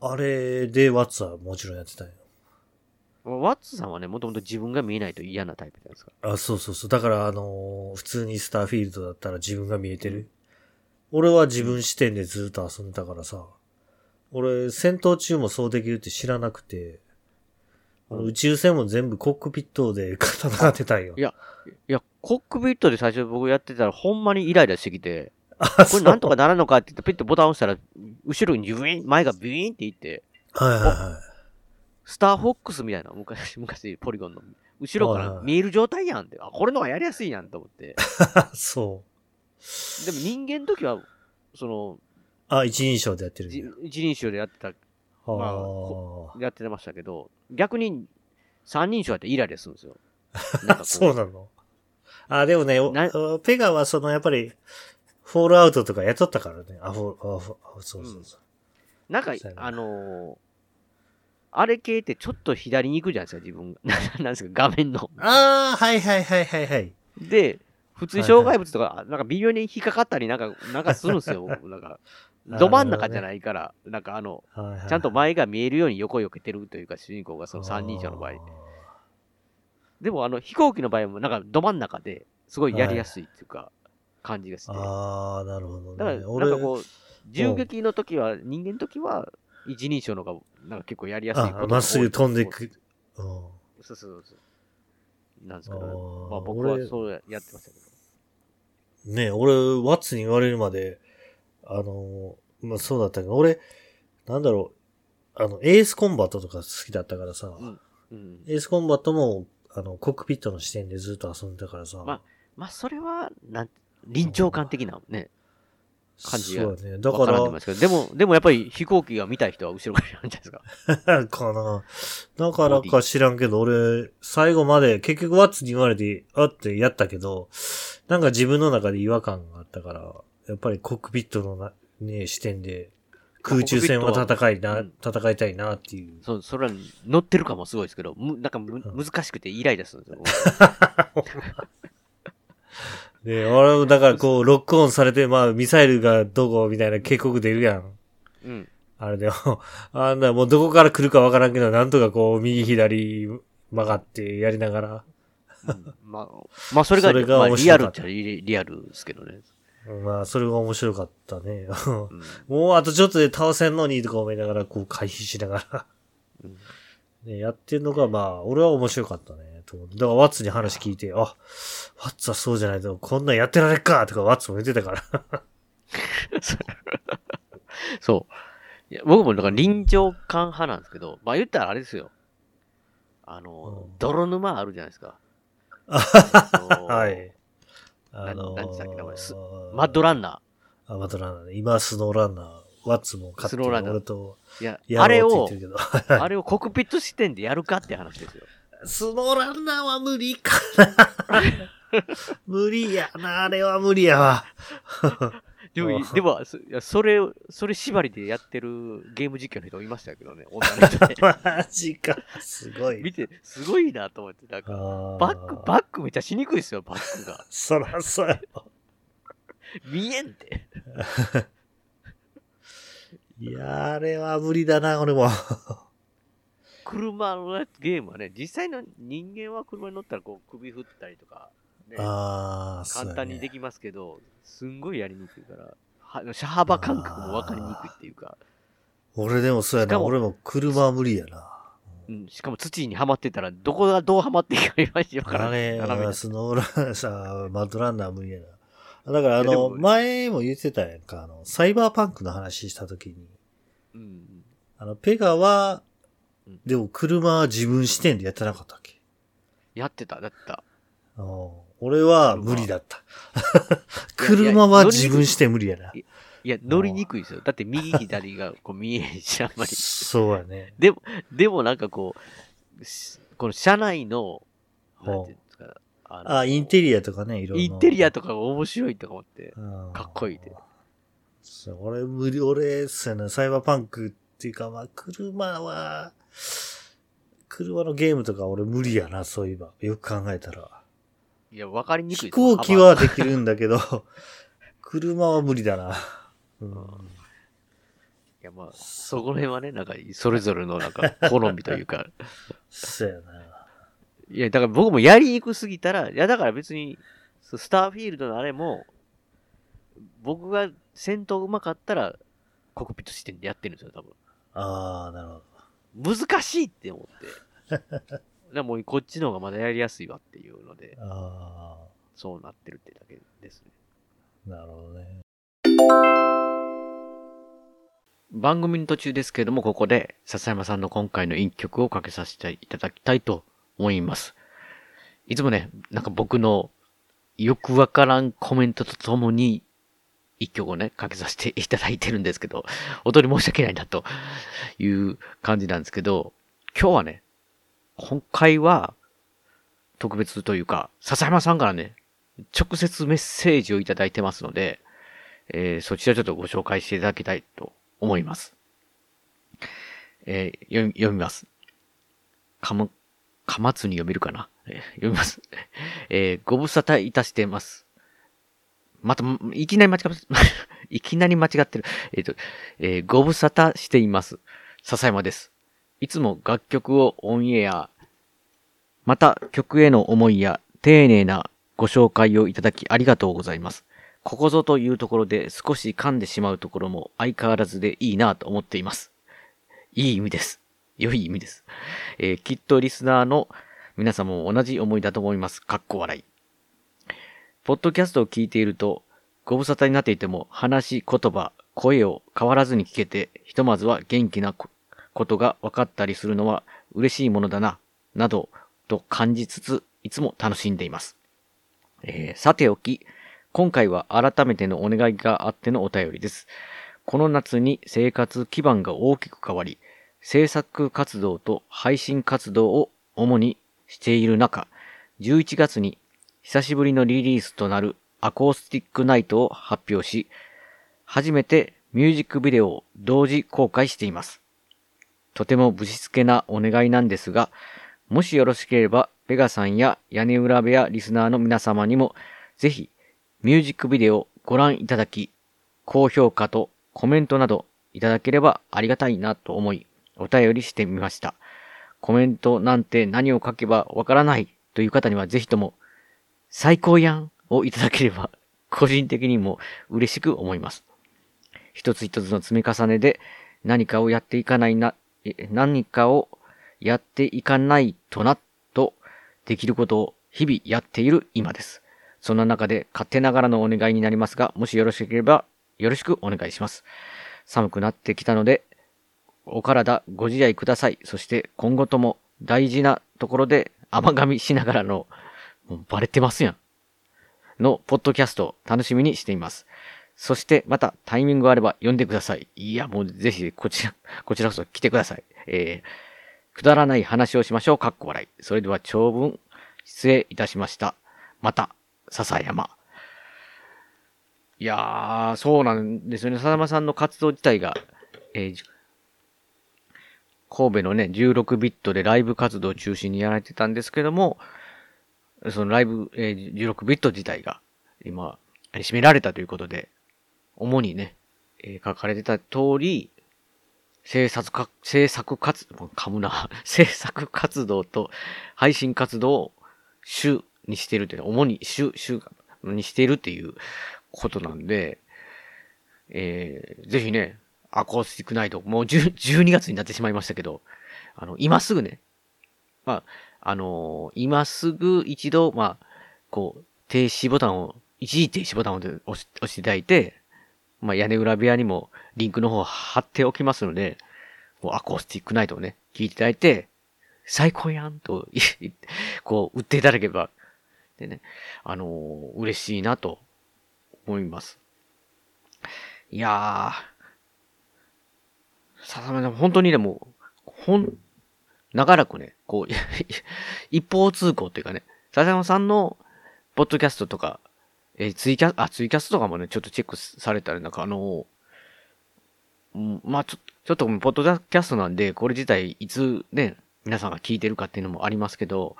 あれでワッツはもちろんやってたんよ。ワッツさんはね、もともと自分が見えないと嫌なタイプじゃないですか。あ、そうそうそう。だから、あのー普通にスターフィールドだったら自分が見えてる。俺は自分視点でずっと遊んでたからさ。俺、戦闘中もそうできるって知らなくて、あの宇宙船も全部コックピットで戦ってたんよ。いやいや、コックピットで最初僕やってたらほんまにイライラしてきて、あ、これなんとかならんのかって言ってピッとボタン押したら、後ろにビューン、前がビューンっていって、はいはいはい。スターフォックスみたいな、昔、昔、ポリゴンの、後ろから見える状態やんって、あ、これの方がやりやすいやんと思って。<laughs> そでも人間の時は、その、う。あ、一人称でやってる。一人称でやってた、あまああやってましたけど、逆に三人称やってイライラするんですよ。<laughs> そうなの？あ、でもね、ペガはそのやっぱり、フォールアウトとかやっとったからね。あ、フォー、あフォあそうそうそう。なんかそうや、なあのーあれ系ってちょっと左に行くじゃないですか、自分が。<laughs> なんですか、画面の。ああ、はいはいはいはいはい。で、普通に障害物とか、なんか微妙に引っかかったり、なんか、なんかするんですよ、<laughs> 僕なんか。ど真ん中じゃないから、なんかあの、ちゃんと前が見えるように横避けてるというか、主人公がその三人称の場合。でも、あの、飛行機の場合も、なんかど真ん中ですごいやりやすいっていうか、感じがして。だかああ、なるほどら、ね。なん俺、かこう、銃撃の時は、人間の時は、一人称の方が、なんか結構やりやすいことまっすぐ飛んでく。うん。そうそうそうそう。なんですけど、まあ僕は俺そうやってましたけど。ね俺、ワッツに言われるまで、あの、まあそうだったけど、俺、なんだろう、あの、エースコンバットとか好きだったからさ、うんうん。エースコンバットも、あの、コックピットの視点でずっと遊んでたからさ、ままあ、それは、なん、臨場感的なね、感じがそうだね。だわかからんでですけど、でも、でもやっぱり飛行機が見たい人は後ろからやるんじゃないですか。ら、かな。だからか知らんけど、俺、最後まで、結局ワッツに言われて、あってやったけど、なんか自分の中で違和感があったから、やっぱりコックピットのな、ね、視点で、空中戦は戦いな、うん戦いたいなっていう。そう、それは乗ってるかもすごいですけど、むなんかむ難しくてイライラするんですよ。<laughs> で、俺もだからこう、ロックオンされて、まあ、ミサイルがどこみたいな警告出るやん。うん。あれでも、<laughs> あんな、もうどこから来るかわからんけど、なんとかこう、右左曲がってやりながら、うんまあ、まあ、それが、それがまあ、リアルっちゃリリアルですけどね。まあ、それが面白かったね。うん。<laughs> もうあとちょっとで倒せんのにとか思いながら、こう回避しながら、うんね、やってんのが、まあ、俺は面白かったね。と思ってだから、ワッツに話聞いて、あ、ワッツはそうじゃないと、こんなんやってられっかとか、ワッツも言ってたから。<laughs> そう。いや僕もだから臨場感派なんですけど、まあ言ったらあれですよ。あの、うん泥沼あるじゃないですか。は。はいあのー、なんなんでしたっけ名前すマッドランナあ、マッドランナーね。今、スノーランナー、ワッツも買ってスノーランナー俺とー。いや、やあれを。<laughs> あれをコックピット視点でやるかって話ですよ。スノーランナーは無理かな。<laughs> 無理やな、あれは無理やわ。でもうん、でも、そいやそれ、それ縛りでやってるゲーム実況の人いましたけどね、女の人で。マジか。すごい。見て、すごいなと思って、なんか、バック、バックめっちゃしにくいですよ、バックが。そらそうやろ。見えんって。<laughs> いや、あれは無理だな、俺も。車のゲームはね、実際の人間は車に乗ったらこう首振ったりとか、ね、あ簡単にできますけど、すんごいやりにくいから、は車幅感覚も分かりにくいっていうか、俺でもそうやな。俺も車は無理やな。うん、しかも土にはまってたら、どこがどうはまっていいかいまいち分から。あれ、スノーランさ、マッドランナー無理やな。だからあの、前も言ってたやんか、あの、サイバーパンクの話した時に、うん。あの、ペガはうん、でも車は自分視点でやってなかったっけ？やってた、だった。うん俺は無理だった。<laughs> 車は自分視点無理やな。いや、乗りにくいですよ。だって右左がこう見えへんし、あんまり。そうやね。でも、でもなんかこう、しこの車内の、なんていうんですか、あのあ、インテリアとかね、いろいろ。インテリアとかが面白いとか思って、うんかっこいいで。俺無理、俺、そうやな、サイバーパンクっていうか、まあ、車は、車のゲームとか俺無理やな、そういえば。よく考えたら。いや、わかりにくい飛行機はできるんだけど、車は無理だな。うん、いや、まあ、そこら辺はね、なんか、それぞれのなんか、好みというか、そうやな。いや、だから僕もやりにくすぎたら、いや、だから別に、スターフィールドのあれも、僕が戦闘うまかったら、コックピット視点でやってるんですよ、多分。ああ、なるほど。難しいって思って。だからもうこっちの方がまだやりやすいわっていうので、あそうなってるってだけですね。あ、なるほどね。番組の途中ですけれども、ここで笹山さんの今回の一曲をかけさせていただきたいと思います。いつもね、なんか僕のよくわからんコメントとともに一曲をね、かけさせていただいてるんですけど、<laughs> 本当に申し訳ないなという感じなんですけど、今日はね、今回は特別というか、笹山さんからね、直接メッセージをいただいてますので、えーそちらちょっとご紹介していただきたいと思います。えー読み、読みます。かむ、かまつに読めるかな、えー読みます。えーご無沙汰いたしてます。また、いきなり間違って、<laughs> いきなり間違ってる。えっ、と、えーご無沙汰しています。笹山です。いつも楽曲をオンエア、また曲への思いや丁寧なご紹介をいただきありがとうございます。ここぞというところで少し噛んでしまうところも相変わらずでいいなと思っています。いい意味です。良い意味です。えーきっとリスナーの皆様も同じ思いだと思います。かっこ笑い。ポッドキャストを聞いていると、ご無沙汰になっていても話、言葉、声を変わらずに聞けて、ひとまずは元気なこことが分かったりするのは嬉しいものだな、などと感じつつ、いつも楽しんでいます。えーさておき、今回は改めてのお願いがあってのお便りです。この夏に生活基盤が大きく変わり、制作活動と配信活動を主にしている中、11月に久しぶりのリリースとなるアコースティックナイトを発表し、初めてミュージックビデオを同時公開しています。とてもぶしつけなお願いなんですが、もしよろしければ、ペガさんや屋根裏部屋リスナーの皆様にも、ぜひ、ミュージックビデオをご覧いただき、高評価とコメントなどいただければありがたいなと思い、お便りしてみました。コメントなんて何を書けばわからないという方にはぜひとも、最高やんをいただければ、<laughs> 個人的にも嬉しく思います。一つ一つの積み重ねで何かをやっていかないな、何かをやっていかないとな、とできることを日々やっている今です。そんな中で勝手ながらのお願いになりますが、もしよろしければよろしくお願いします。寒くなってきたので、お体ご自愛ください。そして今後とも大事なところで甘噛みしながらの、もうバレてますやん。のポッドキャスト楽しみにしています。そして、またタイミングがあれば呼んでください。いや、もうぜひ、こちら、<laughs> こちらこそ来てください。えー、くだらない話をしましょう。かっこ笑い。それでは長文、失礼いたしました。また、笹山。いやー、そうなんですよね。笹山さんの活動自体が、えー神戸のね、16ビットでライブ活動を中心にやられてたんですけども、そのライブ、えー16ビット自体が今、締められたということで、主にね、えー書かれてた通り、制作か、制作活、もう噛むな、<laughs> 制作活動と配信活動を主にしてるという、主に主、主にしているっていうことなんで、えーぜひね、アコースティックナイト、もう10 12月になってしまいましたけど、あの、今すぐね、まあ、あのー今すぐ一度、まあ、こう、停止ボタンを、一時停止ボタンを押し押していただいて、まあ、屋根裏部屋にもリンクの方を貼っておきますので、こうアコースティックナイトをね、聞いていただいて、最高やんと、い <laughs> こう、売っていただければ、でね、あのー嬉しいなと思います。いやー、ささめさん、本当にでも、ほん、長らくね、こう、<laughs> 一方通行っていうかね、笹山さんの、ポッドキャストとか、えーツイキャス、あ、ツイキャスとかもね、ちょっとチェックされたら、なんかあのうんまあちょ、ちょっと、ポッドキャストなんで、これ自体、いつね、皆さんが聞いてるかっていうのもありますけど、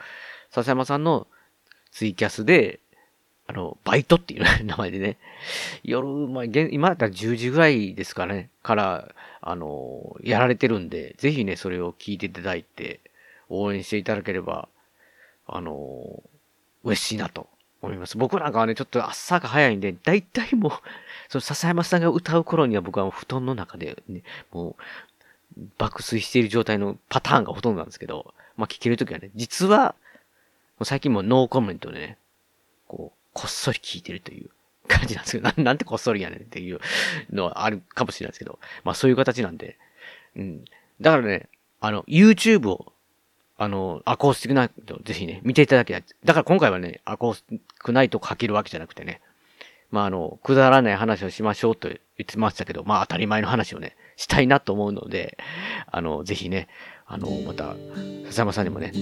笹山さんのツイキャスで、あの、バイトっていう <laughs> 名前でね、夜、まあ、今だったら10時ぐらいですかね、から、あの、やられてるんで、ぜひね、それを聞いていただいて、応援していただければ、あの、嬉しいなと思います。僕なんかはね、ちょっと朝が早いんで、だいたいもう、<laughs> その笹山さんが歌う頃には僕は布団の中で、ね、もう、爆睡している状態のパターンがほとんどなんですけど、まあ聞けるときはね、実は、最近もノーコメントでね、こ、っそり聞いてるという感じなんですけど、<laughs> ななんてこっそりやねんっていうのはあるかもしれないですけど、まあそういう形なんで、うん。だからね、あの、YouTube を、あの、アコースティックナイト、ぜひね、見ていただきたい。だから今回はね、アコースティックナイトをかけるわけじゃなくてね、まああの、くだらない話をしましょうと言ってましたけど、まあ当たり前の話をね、したいなと思うので、あの、ぜひね、あの、また、笹山さんにもね、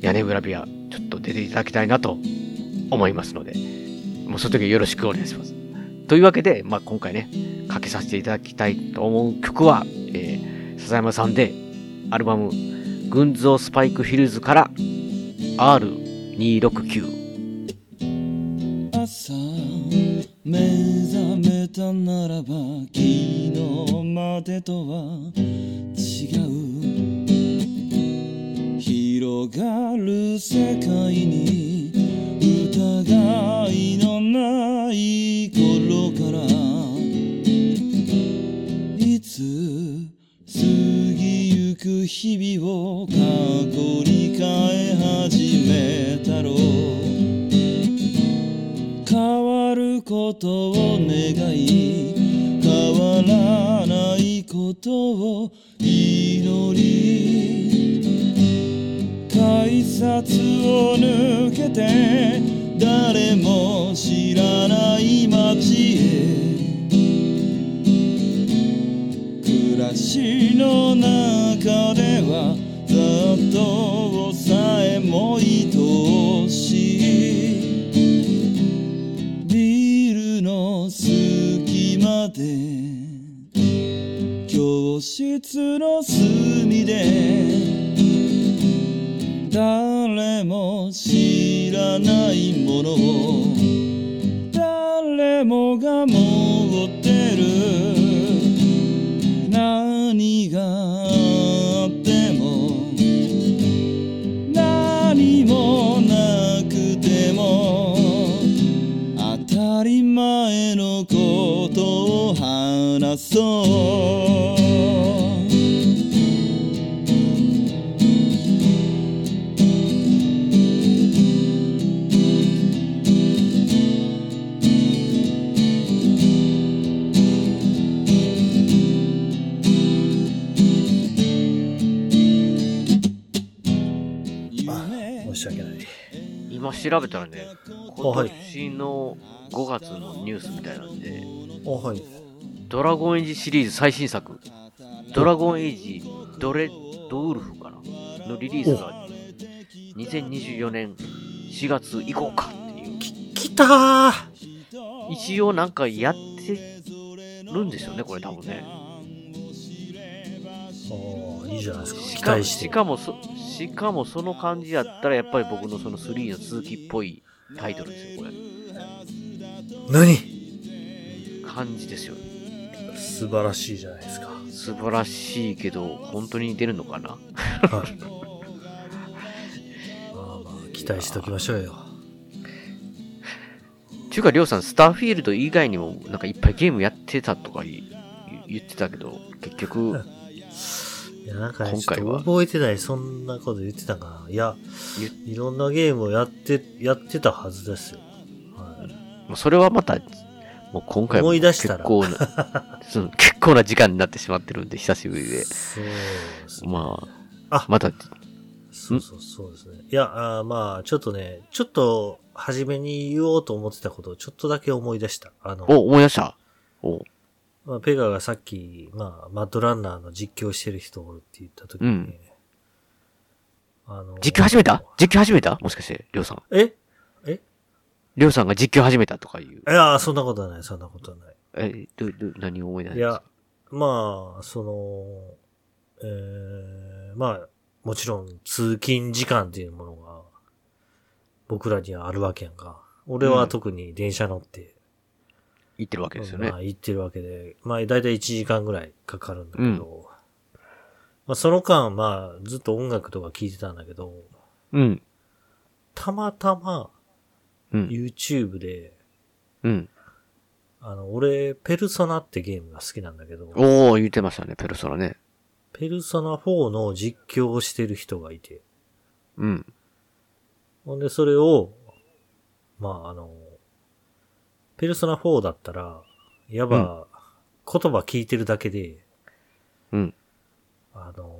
屋根裏部屋、ちょっと出ていただきたいなと思いますので、もうその時はよろしくお願いします。というわけで、まあ今回ね、かけさせていただきたいと思う曲は、えー、笹山さんで、アルバム、群像スパイクフィルズから R269。朝目覚めたならば昨日までとは違う広がる世界に疑いのない頃からいつ過ぎゆく日々を過去に変え始めたろう。変わることを願い変わらないことを祈り改札を抜けて誰も知らない街へ暮らしの中ではざっとさえも愛しい。ビルの隙間で教室の隅で誰も知らないものを誰もが持ってる。何があっても何もなくても当たり前のことを話そう。調べたらね、今年の5月のニュースみたいなんで、あ、はい。ドラゴンエイジシリーズ最新作、ドラゴンエイジドレッドウルフかなのリリースが2024年4月以降かっていう。来たー一応なんかやってるんですよね、これ多分ね。ああ、いいじゃないですか。期待して。しかもそ、しかもその感じやったらやっぱり僕のその3の続きっぽいタイトルですよ、これ。何？感じですよ。素晴らしいじゃないですか。素晴らしいけど、本当に出るのかな？はい。まあまあ、期待しときましょうよ。ちゅうか、りょうさん、スターフィールド以外にも、なんかいっぱいゲームやってたとか言言ってたけど、結局、いや、なんかね、今回はちょっと覚えてない、そんなこと言ってたかな。いや、言いろんなゲームをやって、やってたはずですよ。はい。もうそれはまた、もう今回も思い出したら結構な、<laughs> その結構な時間になってしまってるんで、久しぶりで。そうですね。まああ、また、そうそうそうですね。いや、あーまあ、ちょっとね、ちょっと、初めに言おうと思ってたことをちょっとだけ思い出した。あの、お、思い出した？おまあ、ペガがさっき、まあ、マッドランナーの実況してる人おるって言った時に、うんあの、実況始めた？実況始めた？もしかして、りょうさん。え？え？りょうさんが実況始めたとかいう。いや、そんなことはない、そんなことはない。え、ど、ど、何を思い出したいや、まあ、その、えー、まあ、もちろん通勤時間っていうものが、僕らにはあるわけやんか。俺は特に電車乗って、言ってるわけですよねまあ。行ってるわけで、まあだいたい1時間ぐらいかかるんだけど、まあその間、まあずっと音楽とか聴いてたんだけど、うん。たまたまうん。YouTube で、うん。あの、俺、ペルソナってゲームが好きなんだけど、おー、言ってましたね、ペルソナね。ペルソナ4の実況をしてる人がいて、うん。ほんでそれを、まああの、ペルソナ4だったら、やば、言葉聞いてるだけで、うん。あの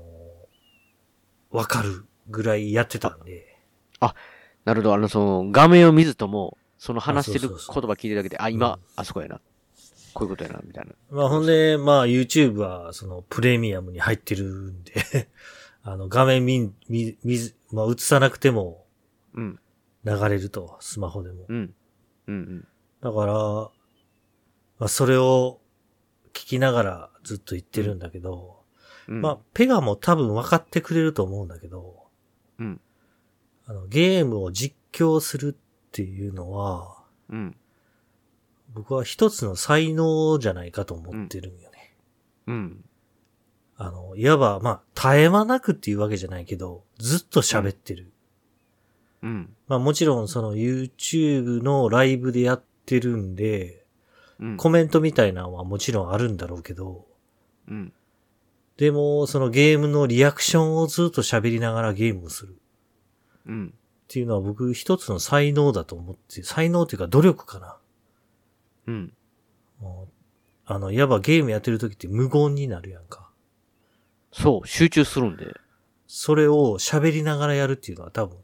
わかるぐらいやってたんで、なるほど、あの、その、画面を見ずとも、その話してる言あそうそうそう葉聞いてるだけで、あ、今、うんあそこやな。こういうことやな、みたいな。まあほんで、まあ YouTube はそのプレミアムに入ってるんで、<laughs> あの画面見、見、見ず、まあ映さなくてもうん。流れると、スマホでも。うん。うんうん。だから、まあそれを聞きながらずっと言ってるんだけど、うん。まあペガも多分分かってくれると思うんだけど、うん。あのゲームを実況するっていうのは、うん。僕は一つの才能じゃないかと思ってるんよね。うん。あの、いわば、まあ、絶え間なくっていうわけじゃないけど、ずっと喋ってる。うん。まあもちろんその YouTube のライブでやってるんで、うん。コメントみたいなのはもちろんあるんだろうけど、うん。でもそのゲームのリアクションをずっと喋りながらゲームをするっうん。ていうのは僕一つの才能だと思って、才能っていうか努力かな。うん。もうあの、いわばゲームやってる時って無言になるやんか。そう、集中するんで。それを喋りながらやるっていうのは多分、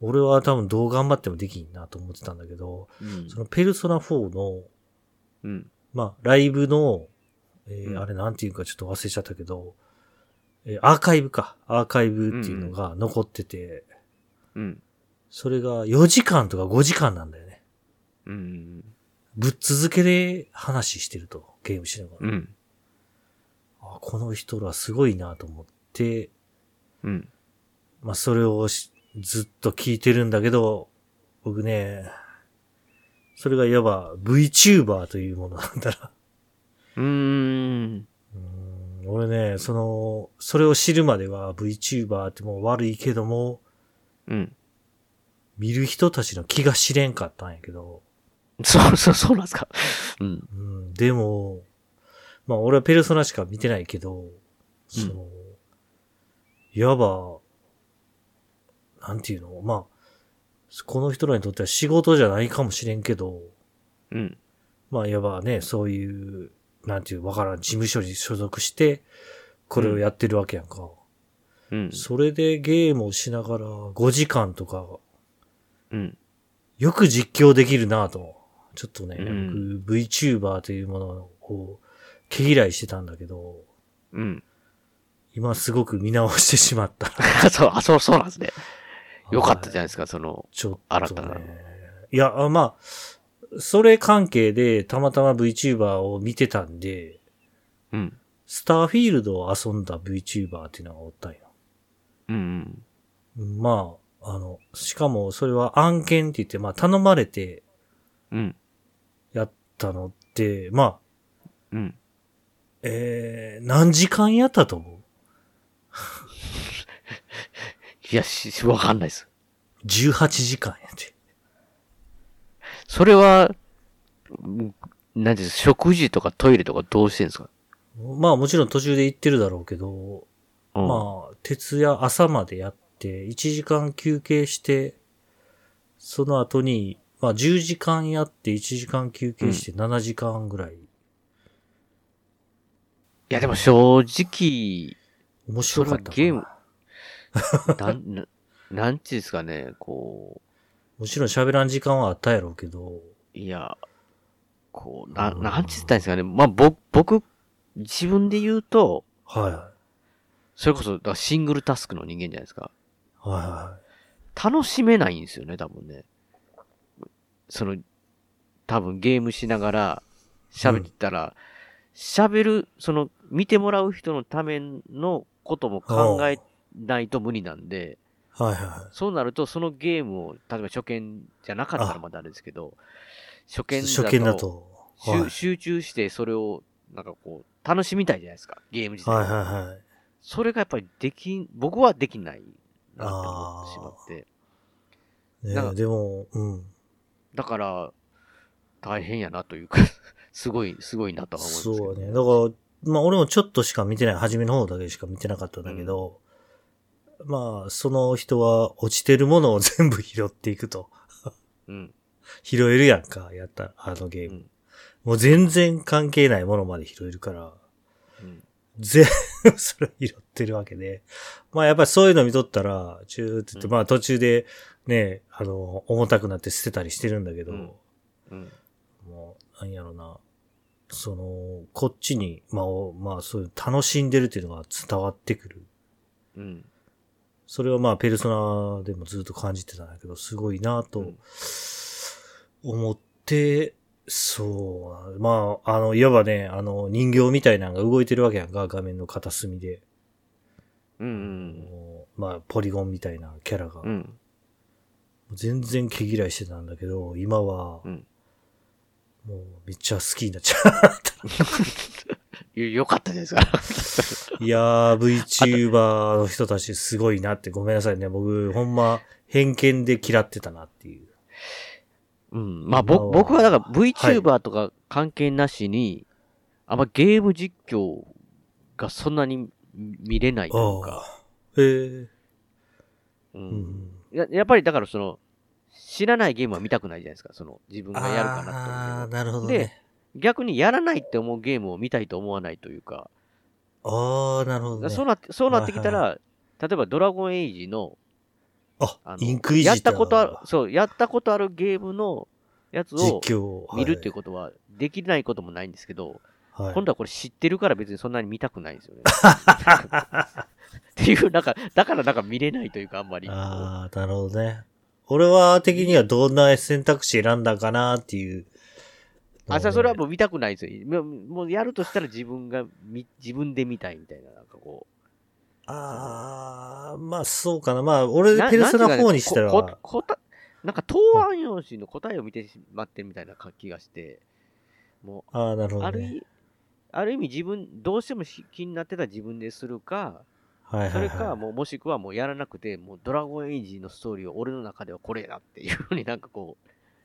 俺は多分どう頑張ってもできんなと思ってたんだけど、うんそのペルソナ4の、うん。まあ、ライブの、えーうんあれなんていうかちょっと忘れちゃったけど、えーアーカイブか。アーカイブっていうのが残ってて、うん。それが4時間とか5時間なんだよね。うん。ぶっ続けで話してると、ゲームしながら。うん。あこの人らすごいなと思って、うん。まあ、それをしずっと聞いてるんだけど、僕ね、それがいわば VTuber というものなんだな。うーん。うん俺ね、その、それを知るまでは VTuber ってもう悪いけども、うん。見る人たちの気が知れんかったんやけど、そうそう、そうなんですか。うん。うん、でも、まあ俺はペルソナしか見てないけど、その、いわば、なんていうの？まあ、この人らにとっては仕事じゃないかもしれんけど、うん。まあいわばね、そういう、なんていう、わからん、事務所に所属して、これをやってるわけやんか。うん。それでゲームをしながら5時間とかうん。よく実況できるなと。ちょっとね、うん僕 VTuber というものを毛嫌いしてたんだけど、うん。今すごく見直してしまった。<laughs> そう、あ、そう、そうなんですね。よかったじゃないですか、その、ちょっと、ね。新たな。いや、あまあ、それ関係でたまたま VTuber を見てたんで、うん。スターフィールドを遊んだ VTuber っていうのがおったんよ。うんうん。まあ、あの、しかもそれは案件って言って、まあ頼まれてうん。やったのって、まあ、うん。えー、何時間やったと思う？いや、し、<laughs> わかんないです。?18 時間やって。それは、うんなんていうんです食事とかトイレとかどうしてんですか？まあもちろん途中で行ってるだろうけど、うんまあ、徹夜朝までやって、1時間休憩して、その後に、まあ10時間やって1時間休憩して7時間ぐらい。いや、でも正直、面白かったかなそれはゲーム <laughs> なん、ななんていうんですかね、こもちろん喋らん時間はあったやろうけど、う、いや、こう、な、なんて言ったんですかね。まあ、ぼ、僕、自分で言うと、はいはそれこそ、だシングルタスクの人間じゃないですか。い。はいは楽しめないんですよね、多分ね。その、多分ゲームしながら喋ってたら、喋、る、その、見てもらう人のためのことも考えないと無理なんで、い。はいはそうなると、そのゲームを、例えば初見じゃなかったらまだあれですけど、初い。見だと初見だと。集はい集中してそれを、なんかこう、楽しみたいじゃないですか、ゲーム自体。はいはいはい。それがやっぱりできん、僕はできないなって思ってしまって。ね、かでも、うん。だから、大変やなというか、<laughs> すごい、すごいなとは思うんですけど。そうね。だから、まあ俺もちょっとしか見てない。初めの方だけしか見てなかったんだけど、まあ、その人は落ちてるものを全部拾っていくと。うん。拾えるやんか、やった、あのゲーム。うんもう全然関係ないものまで拾えるから、うん。全部それ拾ってるわけで。まあやっぱりそういうの見とったら、チューって言って、うんまあ途中でね、あの、重たくなって捨てたりしてるんだけど、うんうん。もう、なんやろな。その、こっちに、まあ、おまあ、そういう楽しんでるっていうのが伝わってくる。うん。それはまあ、ペルソナでもずっと感じてたんだけど、すごいなとうん思って、そう、まあ、あの、いわばね、あの、人形みたいなのが動いてるわけやんか、画面の片隅で。うん。うん。まあ、ポリゴンみたいなキャラが。うん。全然毛嫌いしてたんだけど、今は、うんもうめっちゃ好きになっちゃう。よ <laughs> よかったですか。いやー、VTuber の人たちすごいなって、ごめんなさいね。僕、ほんま、偏見で嫌ってたなっていう。うん。まあ、ぼ、僕はだから VTuber とか関係なしに、あんまゲーム実況がそんなに見れないというか。へえ。う。うんん。ややっぱりだからその、知らないゲームは見たくないじゃないですか。その、自分がやるかなと思うああ。なるほどでね。逆にやらないって思うゲームを見たいと思わないというか。ああ、なるほどね。そうなって、そうなってきたら、は例えばドラゴンエイジの、ああ、のインクイジ。やったことある、そう、やったことあるゲームのやつを実況。見るっていうことはできないこともないんですけど、とはい。今度はこれ知ってるから別にそんなに見たくないんですよね。<laughs> っていう、なんか、だからなんか見れないというか、あんまり。ああ、なるほどね。俺は的にはどんな選択肢選んだかなっていう。あ、じゃあそれはもう見たくないですよ。もうやるとしたら自分が見、自分で見たいみたいな、なんかこああ、まあそうかな。まあ、う。俺、なペルソナなんていうかね4にしたら、こここたなんか答案用紙の答えを見てしまってるみたいな気がして、もああ、なるほう、どね。ある意ある意味自分、どうしてもし気になってたら自分でするか、はいはい、それか、はい。もうもしくはもうやらなくて、もうドラゴンエイジのストーリーを俺の中ではこれだっていうふうになんかこ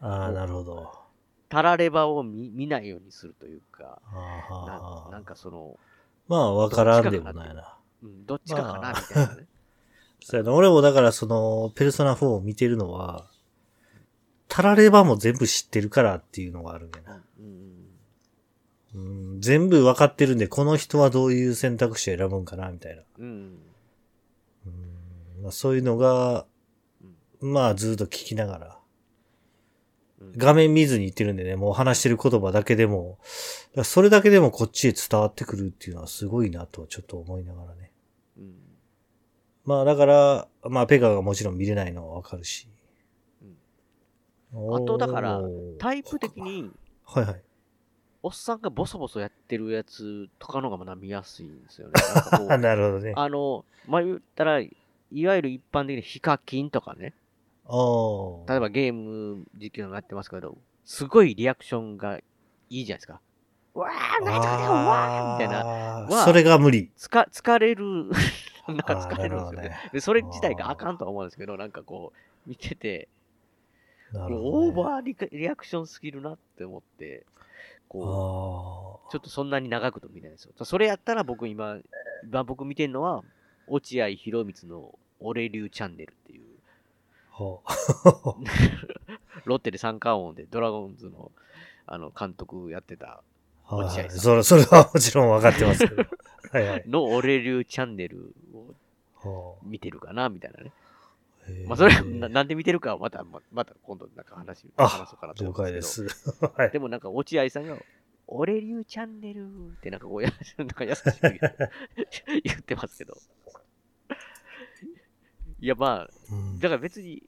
う、ああ、なるほど。たらればを見見ないようにするというか、なはあなんかその、まあ、わからんでもないな。うん、どっちかかなまあみたいなね。そうやな。俺もだからその、ペルソナ4を見てるのは、たらればも全部知ってるからっていうのがあるんだよな。うんうん、全部分かってるんで、この人はどういう選択肢を選ぶんかな、みたいな。うん。うんまあ、そういうのが、まあずっと聞きながら、うん画面見ずに言ってるんでね、もう話してる言葉だけでも、それだけでもこっちへ伝わってくるっていうのはすごいなとちょっと思いながらね。うんまあだから、まあペガがもちろん見れないのはわかるし。あとだからタイプ的に、はいはい。おっさんがボソボソやってるやつとかのがまだ見やすいんですよね。な <laughs> なるほどね。ああの、まあ、言ったら、いわゆる一般的にヒカキンとかね。例えばゲーム実況もやってますけど、すごいリアクションがいいじゃないですか。わー、泣いたね、わーみたいな。それが無理。つか、疲れる、<laughs> なんか疲れるんですよね。ねで、それ自体があかんとは思うんですけど、なんかこう、見てて、なるほど、オね。ーバーリカリアクションすぎるなって思って、こう、あちょっとそんなに長くと見ないんですよ。それやったら僕今、今僕見てるのは、落合博満の俺流チャンネルっていう、ロッテで三冠王でドラゴンズのあの監督やってたあ。落合さんはいそれ、それはもちろん分かってますけど。<laughs> はいはい。の俺流チャンネルをは見てるかなみたいなね。まあそれはななんで見てるかはまた、ままた今度なんか話あ話そうかなと了思うんですけど。す。はい。でもなんか落合さんが、俺流チャンネルってなんかこうや、<laughs> なんか優しく言ってますけど。<laughs> いやまあ、うんだから別に、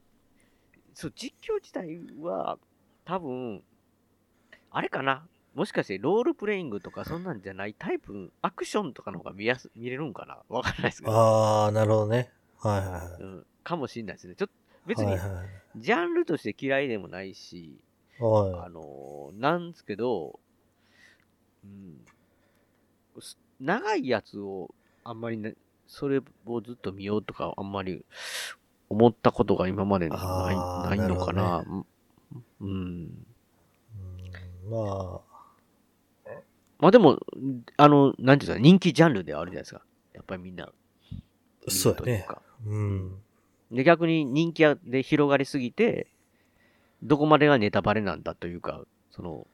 そう、実況自体は、多分、あれかなもしかしてロールプレイングとかそんなんじゃないタイプ、アクションとかの方が見やす、見れるんかなわかんないですけど。ああ、なるほどね。はいはいはい。うん、かもしれないですね。ちょっと、別にはい、はいジャンルとして嫌いでもないし、はあのーなんですけど、うん、す長いやつをあんまりね、それをずっと見ようとかあんまり思ったことが今までないないのかな。なうんうん。い。うんままあでも、あの、なんていうか、人気ジャンルではあるじゃないですか。やっぱりみんなそうやね。うん。で、逆に人気で広がりすぎて、どこまでがネタバレなんだというか、その、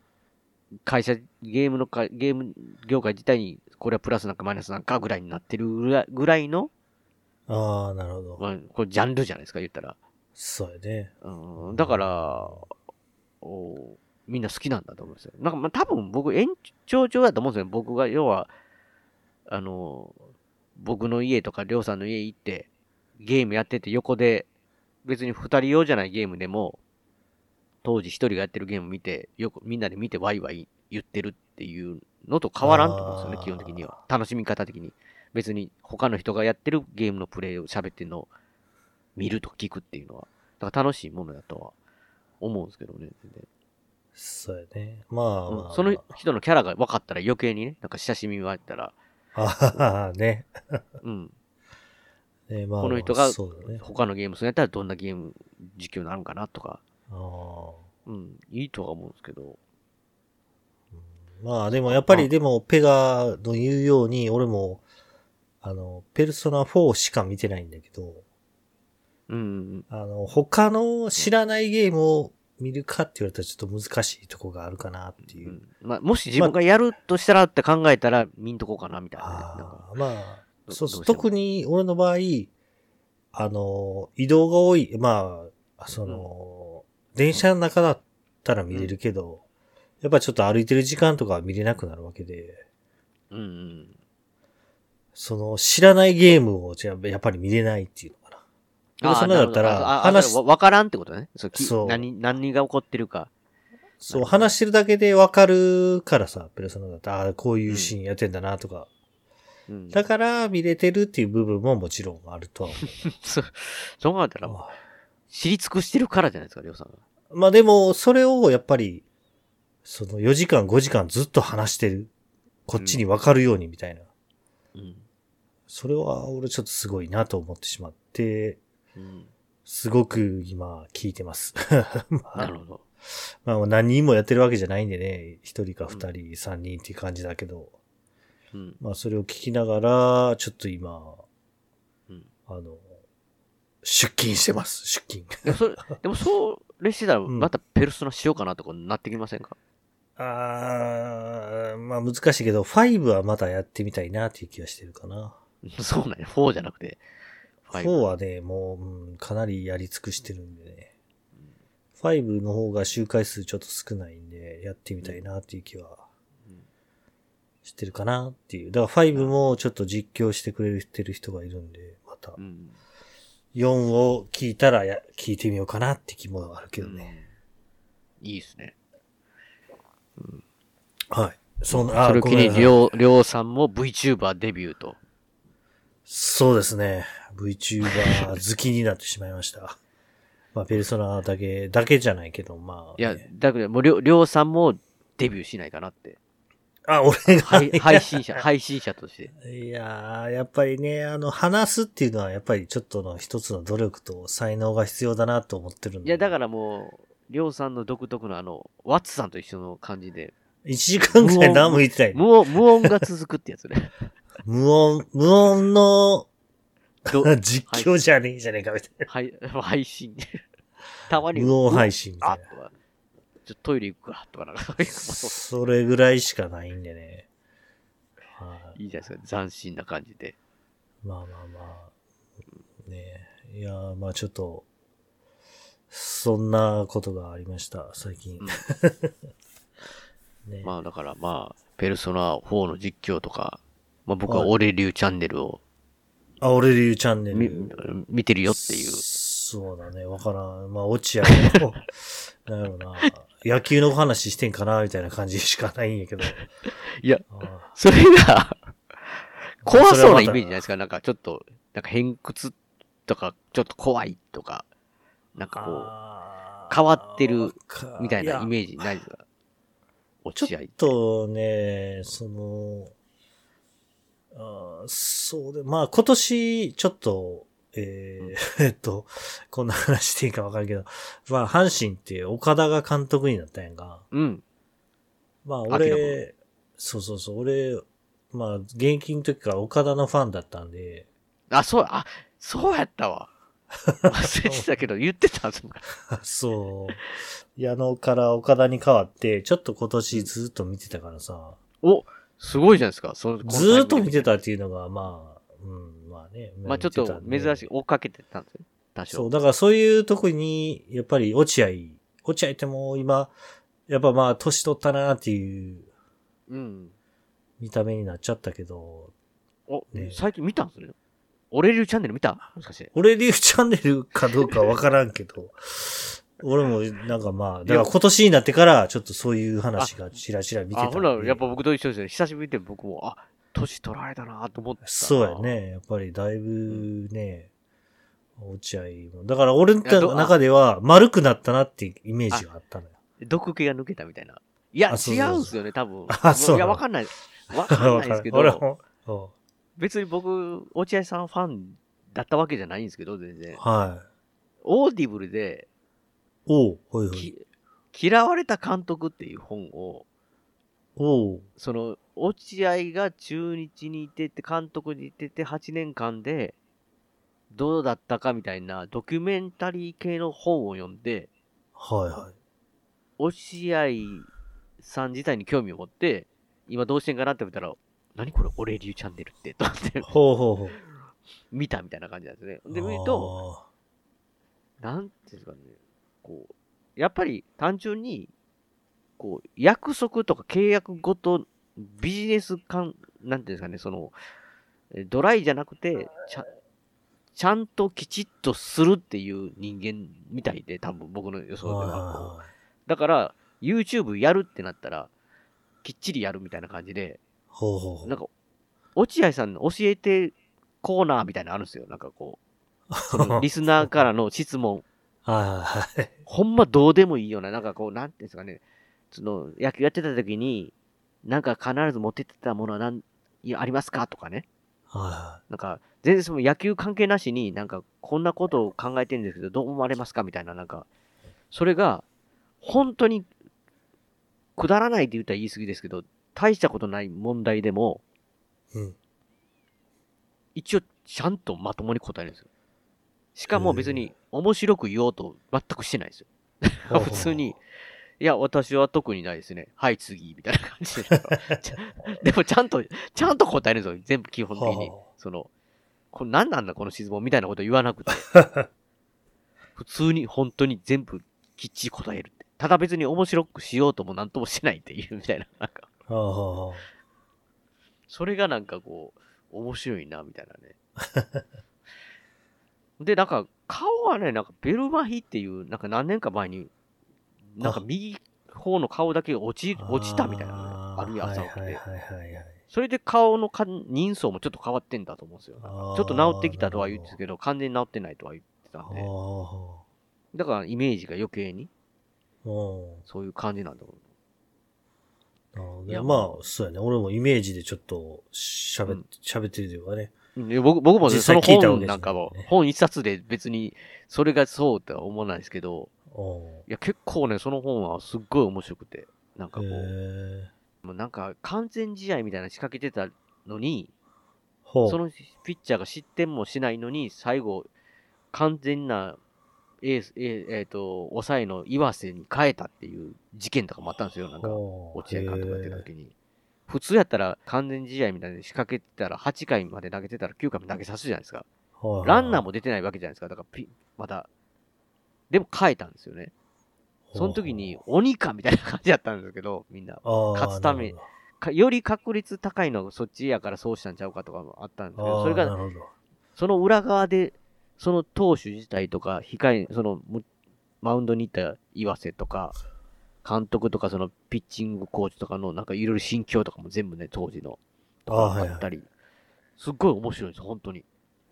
会社、ゲームのか、ゲーム業界自体に、これはプラスなんかマイナスなんかぐらいになってるぐらいぐらいの、ああ、なるほど。まあ、これジャンルじゃないですか、言ったら。そうやね。うん、だから、おみんな好きなんだと思うんですよ。なんか、まあ、多分僕、延長上だと思うんですよ。僕が、要は、あの、僕の家とか、りょうさんの家行って、ゲームやってて、横で、別に二人用じゃないゲームでも、当時一人がやってるゲーム見て、よくみんなで見てワイワイ言ってるっていうのと変わらんと思うんですよね、基本的には。楽しみ方的に。別に他の人がやってるゲームのプレイを喋ってるのを見るとか聞くっていうのは、だから楽しいものだとは思うんですけどね、全然そうやね。まあ、まあ、うんその人のキャラが分かったら余計にね、なんか親しみがあったら、ああ、ね。うん、<laughs> ねまあ、この人が。他のゲームするんやったらどんなゲーム実況になるんかなとか、ああ。うん、いいとは思うんですけど、まあでもやっぱありでもペガの言うように俺もあの、ペルソナ4しか見てないんだけど、うんうんあの、他の知らないゲームを見るかって言われたらちょっと難しいとこがあるかなっていうう。ん。まあ、もし自分がやるとしたらって考えたら見んとこうかなみたいなね。なんかああ、まあ、どそうそう。特に俺の場合、あの、移動が多い、まあ、その、電車の中だったら見れるけど、やっぱちょっと歩いてる時間とかは見れなくなるわけで、うんうん。その、知らないゲームをじゃあやっぱり見れないっていうのかな。ペルソナだったら、話わわからんってことね。そうきそう何、何が起こってるか。そう、話してるだけでわかるからさ、ペルソナだったら、ああ、こういうシーンやってんだなとか。うん。だから見れてるっていう部分ももちろんあるとは思 <laughs> そそう考えたら、う。知り尽くしてるからじゃないですか、りょうさんが。まあでも、それをやっぱり、その4時間5時間ずっと話してる。こっちにわかるようにみたいな。うん。それは俺ちょっとすごいなと思ってしまって、うん。すごく今聞いてます。<laughs> まあなるほど。まあ何人もやってるわけじゃないんでね、一人か二人、三人っていう感じだけど、うん。まあそれを聞きながら、ちょっと今、うんあの、出勤してます、出勤。でもそれ、<laughs> でもそれしてたら、んまたペルソナしようかなとかなってきませんか、あー、まあ難しいけど、5はまたやってみたいなっていう気がしてるかな。<laughs> そうなんや、4じゃなくて。4はね、もう、うんかなりやり尽くしてるんでね。5の方が周回数ちょっと少ないんで、やってみたいなっていう気はうんしてるかなっていう。だから5もちょっと実況してくれてる人がいるんで、またうん。4を聞いたらや、聞いてみようかなって気もあるけどね。いいですね。はい。その、それを機に、りょう、りょうさんも VTuber デビューと。そうですね。VTuber 好きになってしまいました。<laughs> まあ、ペルソナだけ、だけじゃないけど、まあ、いやね、だけど、もうりょう、りょうさんもデビューしないかなって。あ、俺が、配配信者、配信者として。いやー、やっぱりね、あの、話すっていうのは、やっぱりちょっとの一つの努力と才能が必要だなと思ってるんで。いや、だからもう、りょうさんの独特のあの、ワッツさんと一緒の感じで、1時間くらい何も言ってない。無音、無音が続くってやつね。無音、無音のど <laughs> 実況じゃねえじゃねえかみたいな。はい、配信。たまに、無音配信みたいなちょっとトイレ行くか、とかなんか、<laughs> それぐらいしかないんでね。はいいいじゃないですか、斬新な感じで。まあまあまあ。ねいやー、まあちょっと、そんなことがありました、最近。<laughs> ねまあだからまあ、ペルソナ4の実況とか、まあ僕は俺流チャンネルをあ、俺流チャンネ見ル。見てるよっていう。そうだね、わからん。まあ、落合の、<laughs> なんやろな、野球の話してんかな、みたいな感じしかないんやけど。<laughs> いや、あそれが、<laughs> 怖そうなイメージじゃないですか？なんかちょっと、なんか偏屈とか、ちょっと怖いとか、なんかこあー変わってるみたいなイやメージないですか？ちょっ落合って。とね、その、あーそうで、まあ今年、ちょっと、えー <laughs> えっと、こんな話していいかわかるけど、まあ阪神って岡田が監督になったんやんか。うん。まあ俺、そうそうそう、俺、まあ現役の時から岡田のファンだったんで、あ、そう、あ、そうやったわ。<laughs> 忘れてたけど、言ってたんですもん。<laughs> そう。矢野から岡田に変わって、ちょっと今年ずっと見てたからさ、お、すごいじゃないですか。そのずーっと見てた。たっていうのが、まあ、うん、まあね。まあちょっと珍しいい。、追っかけてたんですよ。多少。そう、だからそういうとこに、やっぱり落合、落合ってもう今、やっぱまあ年取ったなっていううん。見た目になっちゃったけど、お、ね最近見たんですね。俺流チャンネル見た？もしかして。俺流チャンネルかどうかわからんけど、<laughs> 俺もなんかまあ、だから今年になってからちょっとそういう話がちらちら見てたあ。ほら、やっぱ僕と一緒ですよ。久しぶりで僕も、あ、年取られたなと思ってた。そうや。ね。やっぱりだいぶね、落合も。だから俺の中では丸くなったなっていうイメージがあったのよ。毒気が抜けたみたいな。いや、違そうんすよね、多分。<laughs> あそういや、<laughs> わかんない。わかんないですけど、俺も。うん別に僕、落合さんファンだったわけじゃないんですけど、全然。はい。オーディブルで、おう、ほいほい。き嫌われた監督っていう本を、おう、その、落合が中日にいてて、監督にいてて8年間で、どうだったかみたいなドキュメンタリー系の本を読んで、はいはい。落合さん自体に興味を持って、今どうしてんかなって見たら、何これ俺流チャンネルって、と思ってほうほうほう。見たみたいな感じなんですね。で、見ると、あなんていうんですかね、こう、やっぱり単純に、こう、約束とか契約ごと、ビジネス感、なんていうんですかね、その、えドライじゃなくて、ちゃ、ちゃんときちっとするっていう人間みたいで、多分僕の予ー想では。だから、YouTube やるってなったら、きっちりやるみたいな感じで、ほうほうほう。なんか、落合さんの教えてコーナーみたいなのあるんですよ。なんかこう、その <laughs> リスナーからの質問。はい。ほんまどうでもいいような、なんかこう、なんていうんですかね、その、野球やってた時に、なんか必ず持ってってたものは何、ありますか？とかね。はなんか、全然その野球関係なしに、なんか、こんなことを考えてるんですけど、どう思われますか？みたいな、なんか、それが、本当に、くだらないって言ったら言い過ぎですけど、大したことない問題でも、い。うん。一応、ちゃんとまともに答えるんですよ。しかも別に、面白く言おうと全くしてないですよ。<laughs> 普通に、いや、私は特にないですね。はい、次、みたいな感じで。<laughs> でも、ちゃんと、ちゃんと答えるんですよ。全部基本的にはあ。その、これ何なんだ、この質問みたいなこと言わなくて。<laughs> 普通に、本当に全部、きっちり答える。ただ別に面白くしようともなんともしてないっていうみたいな。なんか、それがなんかこう、面白いな、みたいなね。で、なんか、顔はね、なんかベルマヒっていう、なんか何年か前に、なんか右方の顔だけ落ち、落ちたみたいなのね、ある朝起きて。はいはいはいはいはい。それで顔のか人相もちょっと変わってんだと思うんですよ。ちょっと治ってきたとは言ってたけど、完全に治ってないとは言ってたんで。あだからイメージが余計に。そういう感じなんだろなるほどねいやまあ、そうやね。俺もイメージでちょっと喋っうん喋ってるというかね。僕僕もね実その本なんかもね、本一冊で別にそれがそうとは思わないですけど、うん。いや結構ね、その本はすっごい面白くて、なんかこう。もうなんか完全試合みたいなの仕掛けてたのに。そのピッチャーが失点もしないのに、最後、完全なエース、えーえーと、抑えの岩瀬に変えたっていう事件とかもあったんですよ、なんか、落合監督がやってた時に。普通やったら完全試合みたいに仕掛けてたら、8回まで投げてたら9回まで投げさすじゃないですか。ランナーも出てないわけじゃないですか。だからピ、まだ。でも変えたんですよね。その時に、鬼かみたいな感じだったんですけど、みんな。勝つため。より確率高いのがそっちやからそうしたんちゃうかとかもあったんですけど、それがその裏側で、その投手自体とか、控え、その、むマウンドに行った岩瀬とか、監督とか、そのピッチングコーチとかの、なんかいろいろ心境とかも全部ね、当時の、とかあったり、すっごい面白いんですよ、本当に。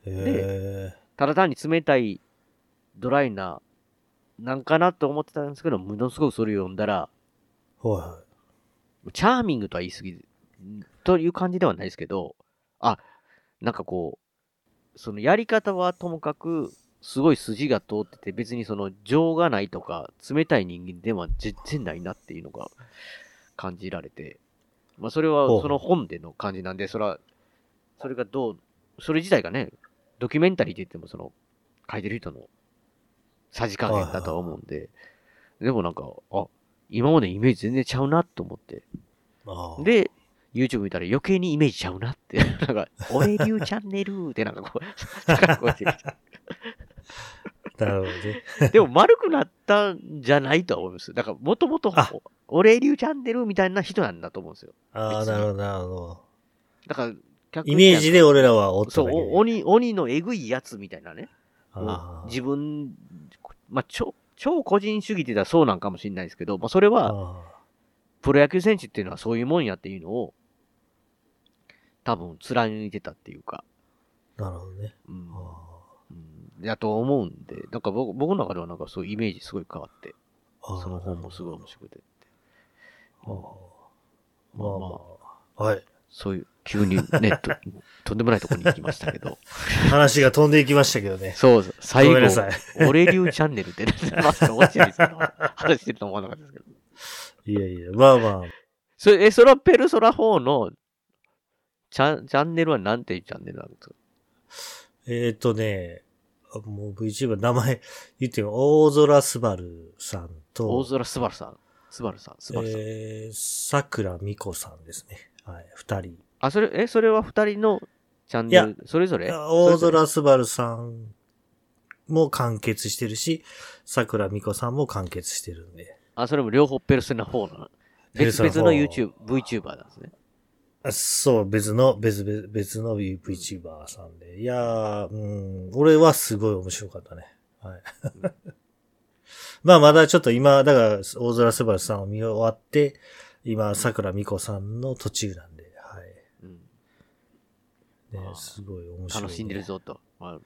へただ単に冷たい、ドライな、なんかなと思ってたんですけど、ものすごくそれを読んだら、え。はチャーミングとは言い過ぎる、という感じではないですけど、あ、なんかこう、そのやり方はともかく、すごい筋が通ってて、別にその情がないとか、冷たい人間では全然ないなっていうのが感じられて、まあそれはその本での感じなんで、それは、それがどう、それ自体がね、ドキュメンタリーって言ってもその、書いてる人のさじ加減だとは思うんで、でもなんか、あ、今までイメージ全然ちゃうなと思って、で、YouTube 見たら余計にイメージちゃうなって、<laughs> なんか、俺流チャンネルってなんかこう、高い声でなるほどね。<laughs> でも丸くなったんじゃないとは思います。だから、もともとあ、俺流チャンネルみたいな人なんだと思うんですよ。ああ、なるほど、なるほど。だから、イメージで俺らはおったそう、鬼、鬼のえぐいやつみたいなね。自分、まあ、超、超個人主義って言ったらそうなんかもしれないですけど、まあ、それは、あプロ野球選手っていうのはそういうもんやっていうのを、多分貫いてたっていうか、ーなるほどね。うん。あうん、やと思うんで、なんか僕僕の中ではなんかそういうイメージすごい変わって、その本もすごい面白くて、あーままああまあ、まあ。はい。そういう、急にね、ととんでもないところに行きましたけど、話が飛んでいきましたけどね。そうそう、最後俺流チャンネルって、まさか落ちないですけど、話してると思わなかったですけど。いやいや、まあまあ。それ、え、そのペルソナ4のチャンチャンネルはなんていうチャンネルなんですか？えっ、ー、とね、あもう VTuber 名前言ってよ。大空すばるさんと、大空スバルさん。スバルさん、スバルさん。えー、桜美子さんですね。はい、二人。あ、それ、え、それは二人のチャンネル、それぞれ？大空すばるさんも完結してるし、桜美子さんも完結してるんで。あ、それも両方ペルソナ4の。別ペルソナ4々の YouTube、VTuber なんですね。あそう、別の、別々、別の VTuber さんで。いやー、うん、俺はすごい面白かったね。はい。<laughs> まあまだちょっと今、だから、大空すばるさんを見終わって、今、桜美子さんの途中なんで。ねすごい面白い、楽しんでる。ぞと。まあ、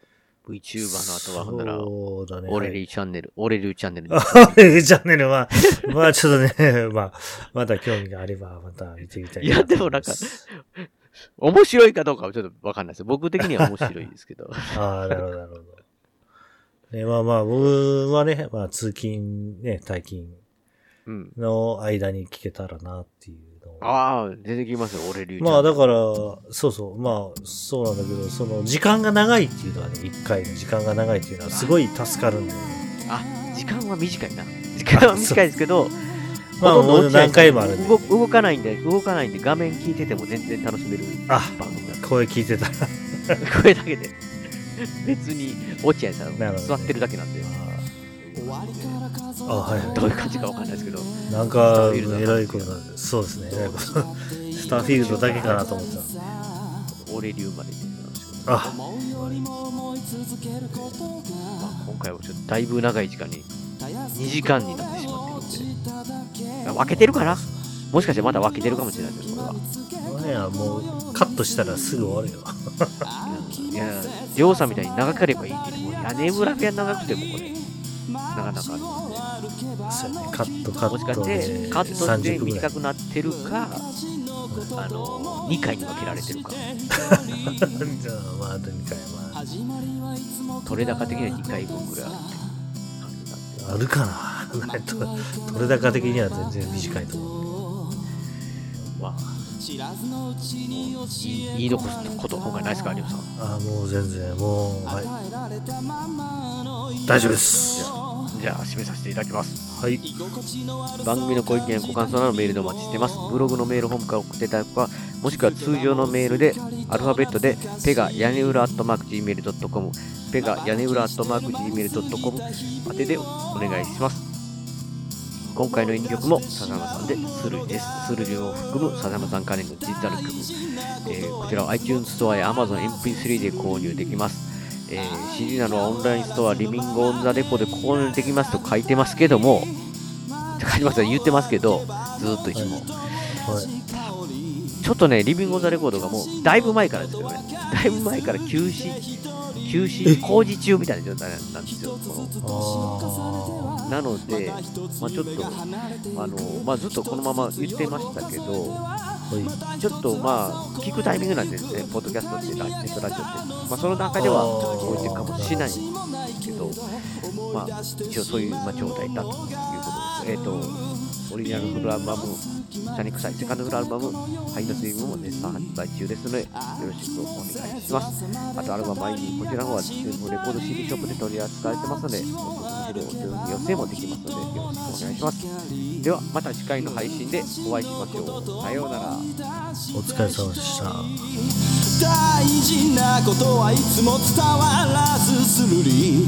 VTuber の後は、ほんなら、そうだね。俺はい流チャンネル、俺流チャンネルに。俺チャンネルは、<laughs> まあちょっとね、<laughs> まあ、また興味があれば、また見てみたいいやでもなんか面白いかどうかはちょっとわかんないです。僕的には面白いですけど。<laughs> ああ、なるほど、なるほど。ね、まあまあ、僕はね、まあ通勤、ね、退勤うん。の間に聞けたらなっていう。ああ、出てきますよ、俺流。まあだから、そうそう、まあそうなんだけど、その時間が長いっていうのはね、一回の時間が長いっていうのはすごい助かるんで、ね。あ、時間は短いな。時間は短いですけど、<laughs> まあほとんど落ちない何回もあるんで動動かないんで、動かないんで、画面聞いてても全然楽しめるあ番組だ。声聞いてたら。<laughs> これだけで。別に、落合さんなるほどね座ってるだけなんで。あ、はい。どういう感じかわかんないですけど、なんか、えらいことそうですね、えらいこと。スターフィールドだけかなと思ってた。オレリウまで出てたんですけど、あ、まあ、今回はちょっとだいぶ長い時間に、2時間になってしまってるんで、分けてるかな？もしかしてまだ分けてるかもしれないですこれは。これは。もう、カットしたらすぐ終わるよ。いや、りょうさんみたいに長ければいいって言っても、屋根裏部屋長くてもこれ、なかなかあるそうやね、カット、カもしかしットでて、カットして30分ぐらい。短くなってるか、あの、2回に分けられてるか、<laughs> じゃあ、まあ、あと2回、ま取れ高的には2回分ぐらいあるかな。<laughs> 取れ高的には全然短いと思う。まあ、言い言い残すこと今回ないですか、りょうさん。あ、もう全然、もう、はい。大丈夫です。じゃあ、締めさせていただきます。はい。番組のご意見、ご感想などメールでお待ちしています。ブログのメールフォームから送っていただくか、もしくは通常のメールで、アルファベットで、ペガ屋根裏アットマーク Gmail.com、ペガ屋根裏アットマーク Gmail.com 宛てでお願いします。今回の演曲も笹山さんでスルーです。スルーを含む笹山さん関連のデジタル曲、えーこちらは iTunes ストアや Amazon MP3 で購入できます。えー CD などはオンラインストア、リビングオンザレポで購入できますと書いてますけども、書いてます言ってますけど、ずーっといつも。はい。ちょっとね、リビングオンザレコードがもう、だいぶ前からですよね。だいぶ前から休止、休止、工事中みたいな状態なんですよ。こあのなので、まあ、ちょっと、あの、まあ、ずっとこのまま言ってましたけど、あ、はい。ちょっとまあ、聞くタイミングなんですね、ポッドキャストって、ラネットラジオって。まあ、その段階では置いてるかもしれないんですけど、まあ、一応そういう、まあ、状態だということです。えっ、と、オリジナルフルアルバム、シャニクサイセカンドフルアルバム、ハイドスイムも絶賛発売中ですので、よろしくお願いします。あと、アルバム前に、こちらの方は、レコード CD ショップで取り扱われてますので、おすすめでお取り寄せもできますので、よろしくお願いします。では、また次回の配信でお会いしましょう。さようなら。お疲れ様でした。大事なことはいつも伝わらずするり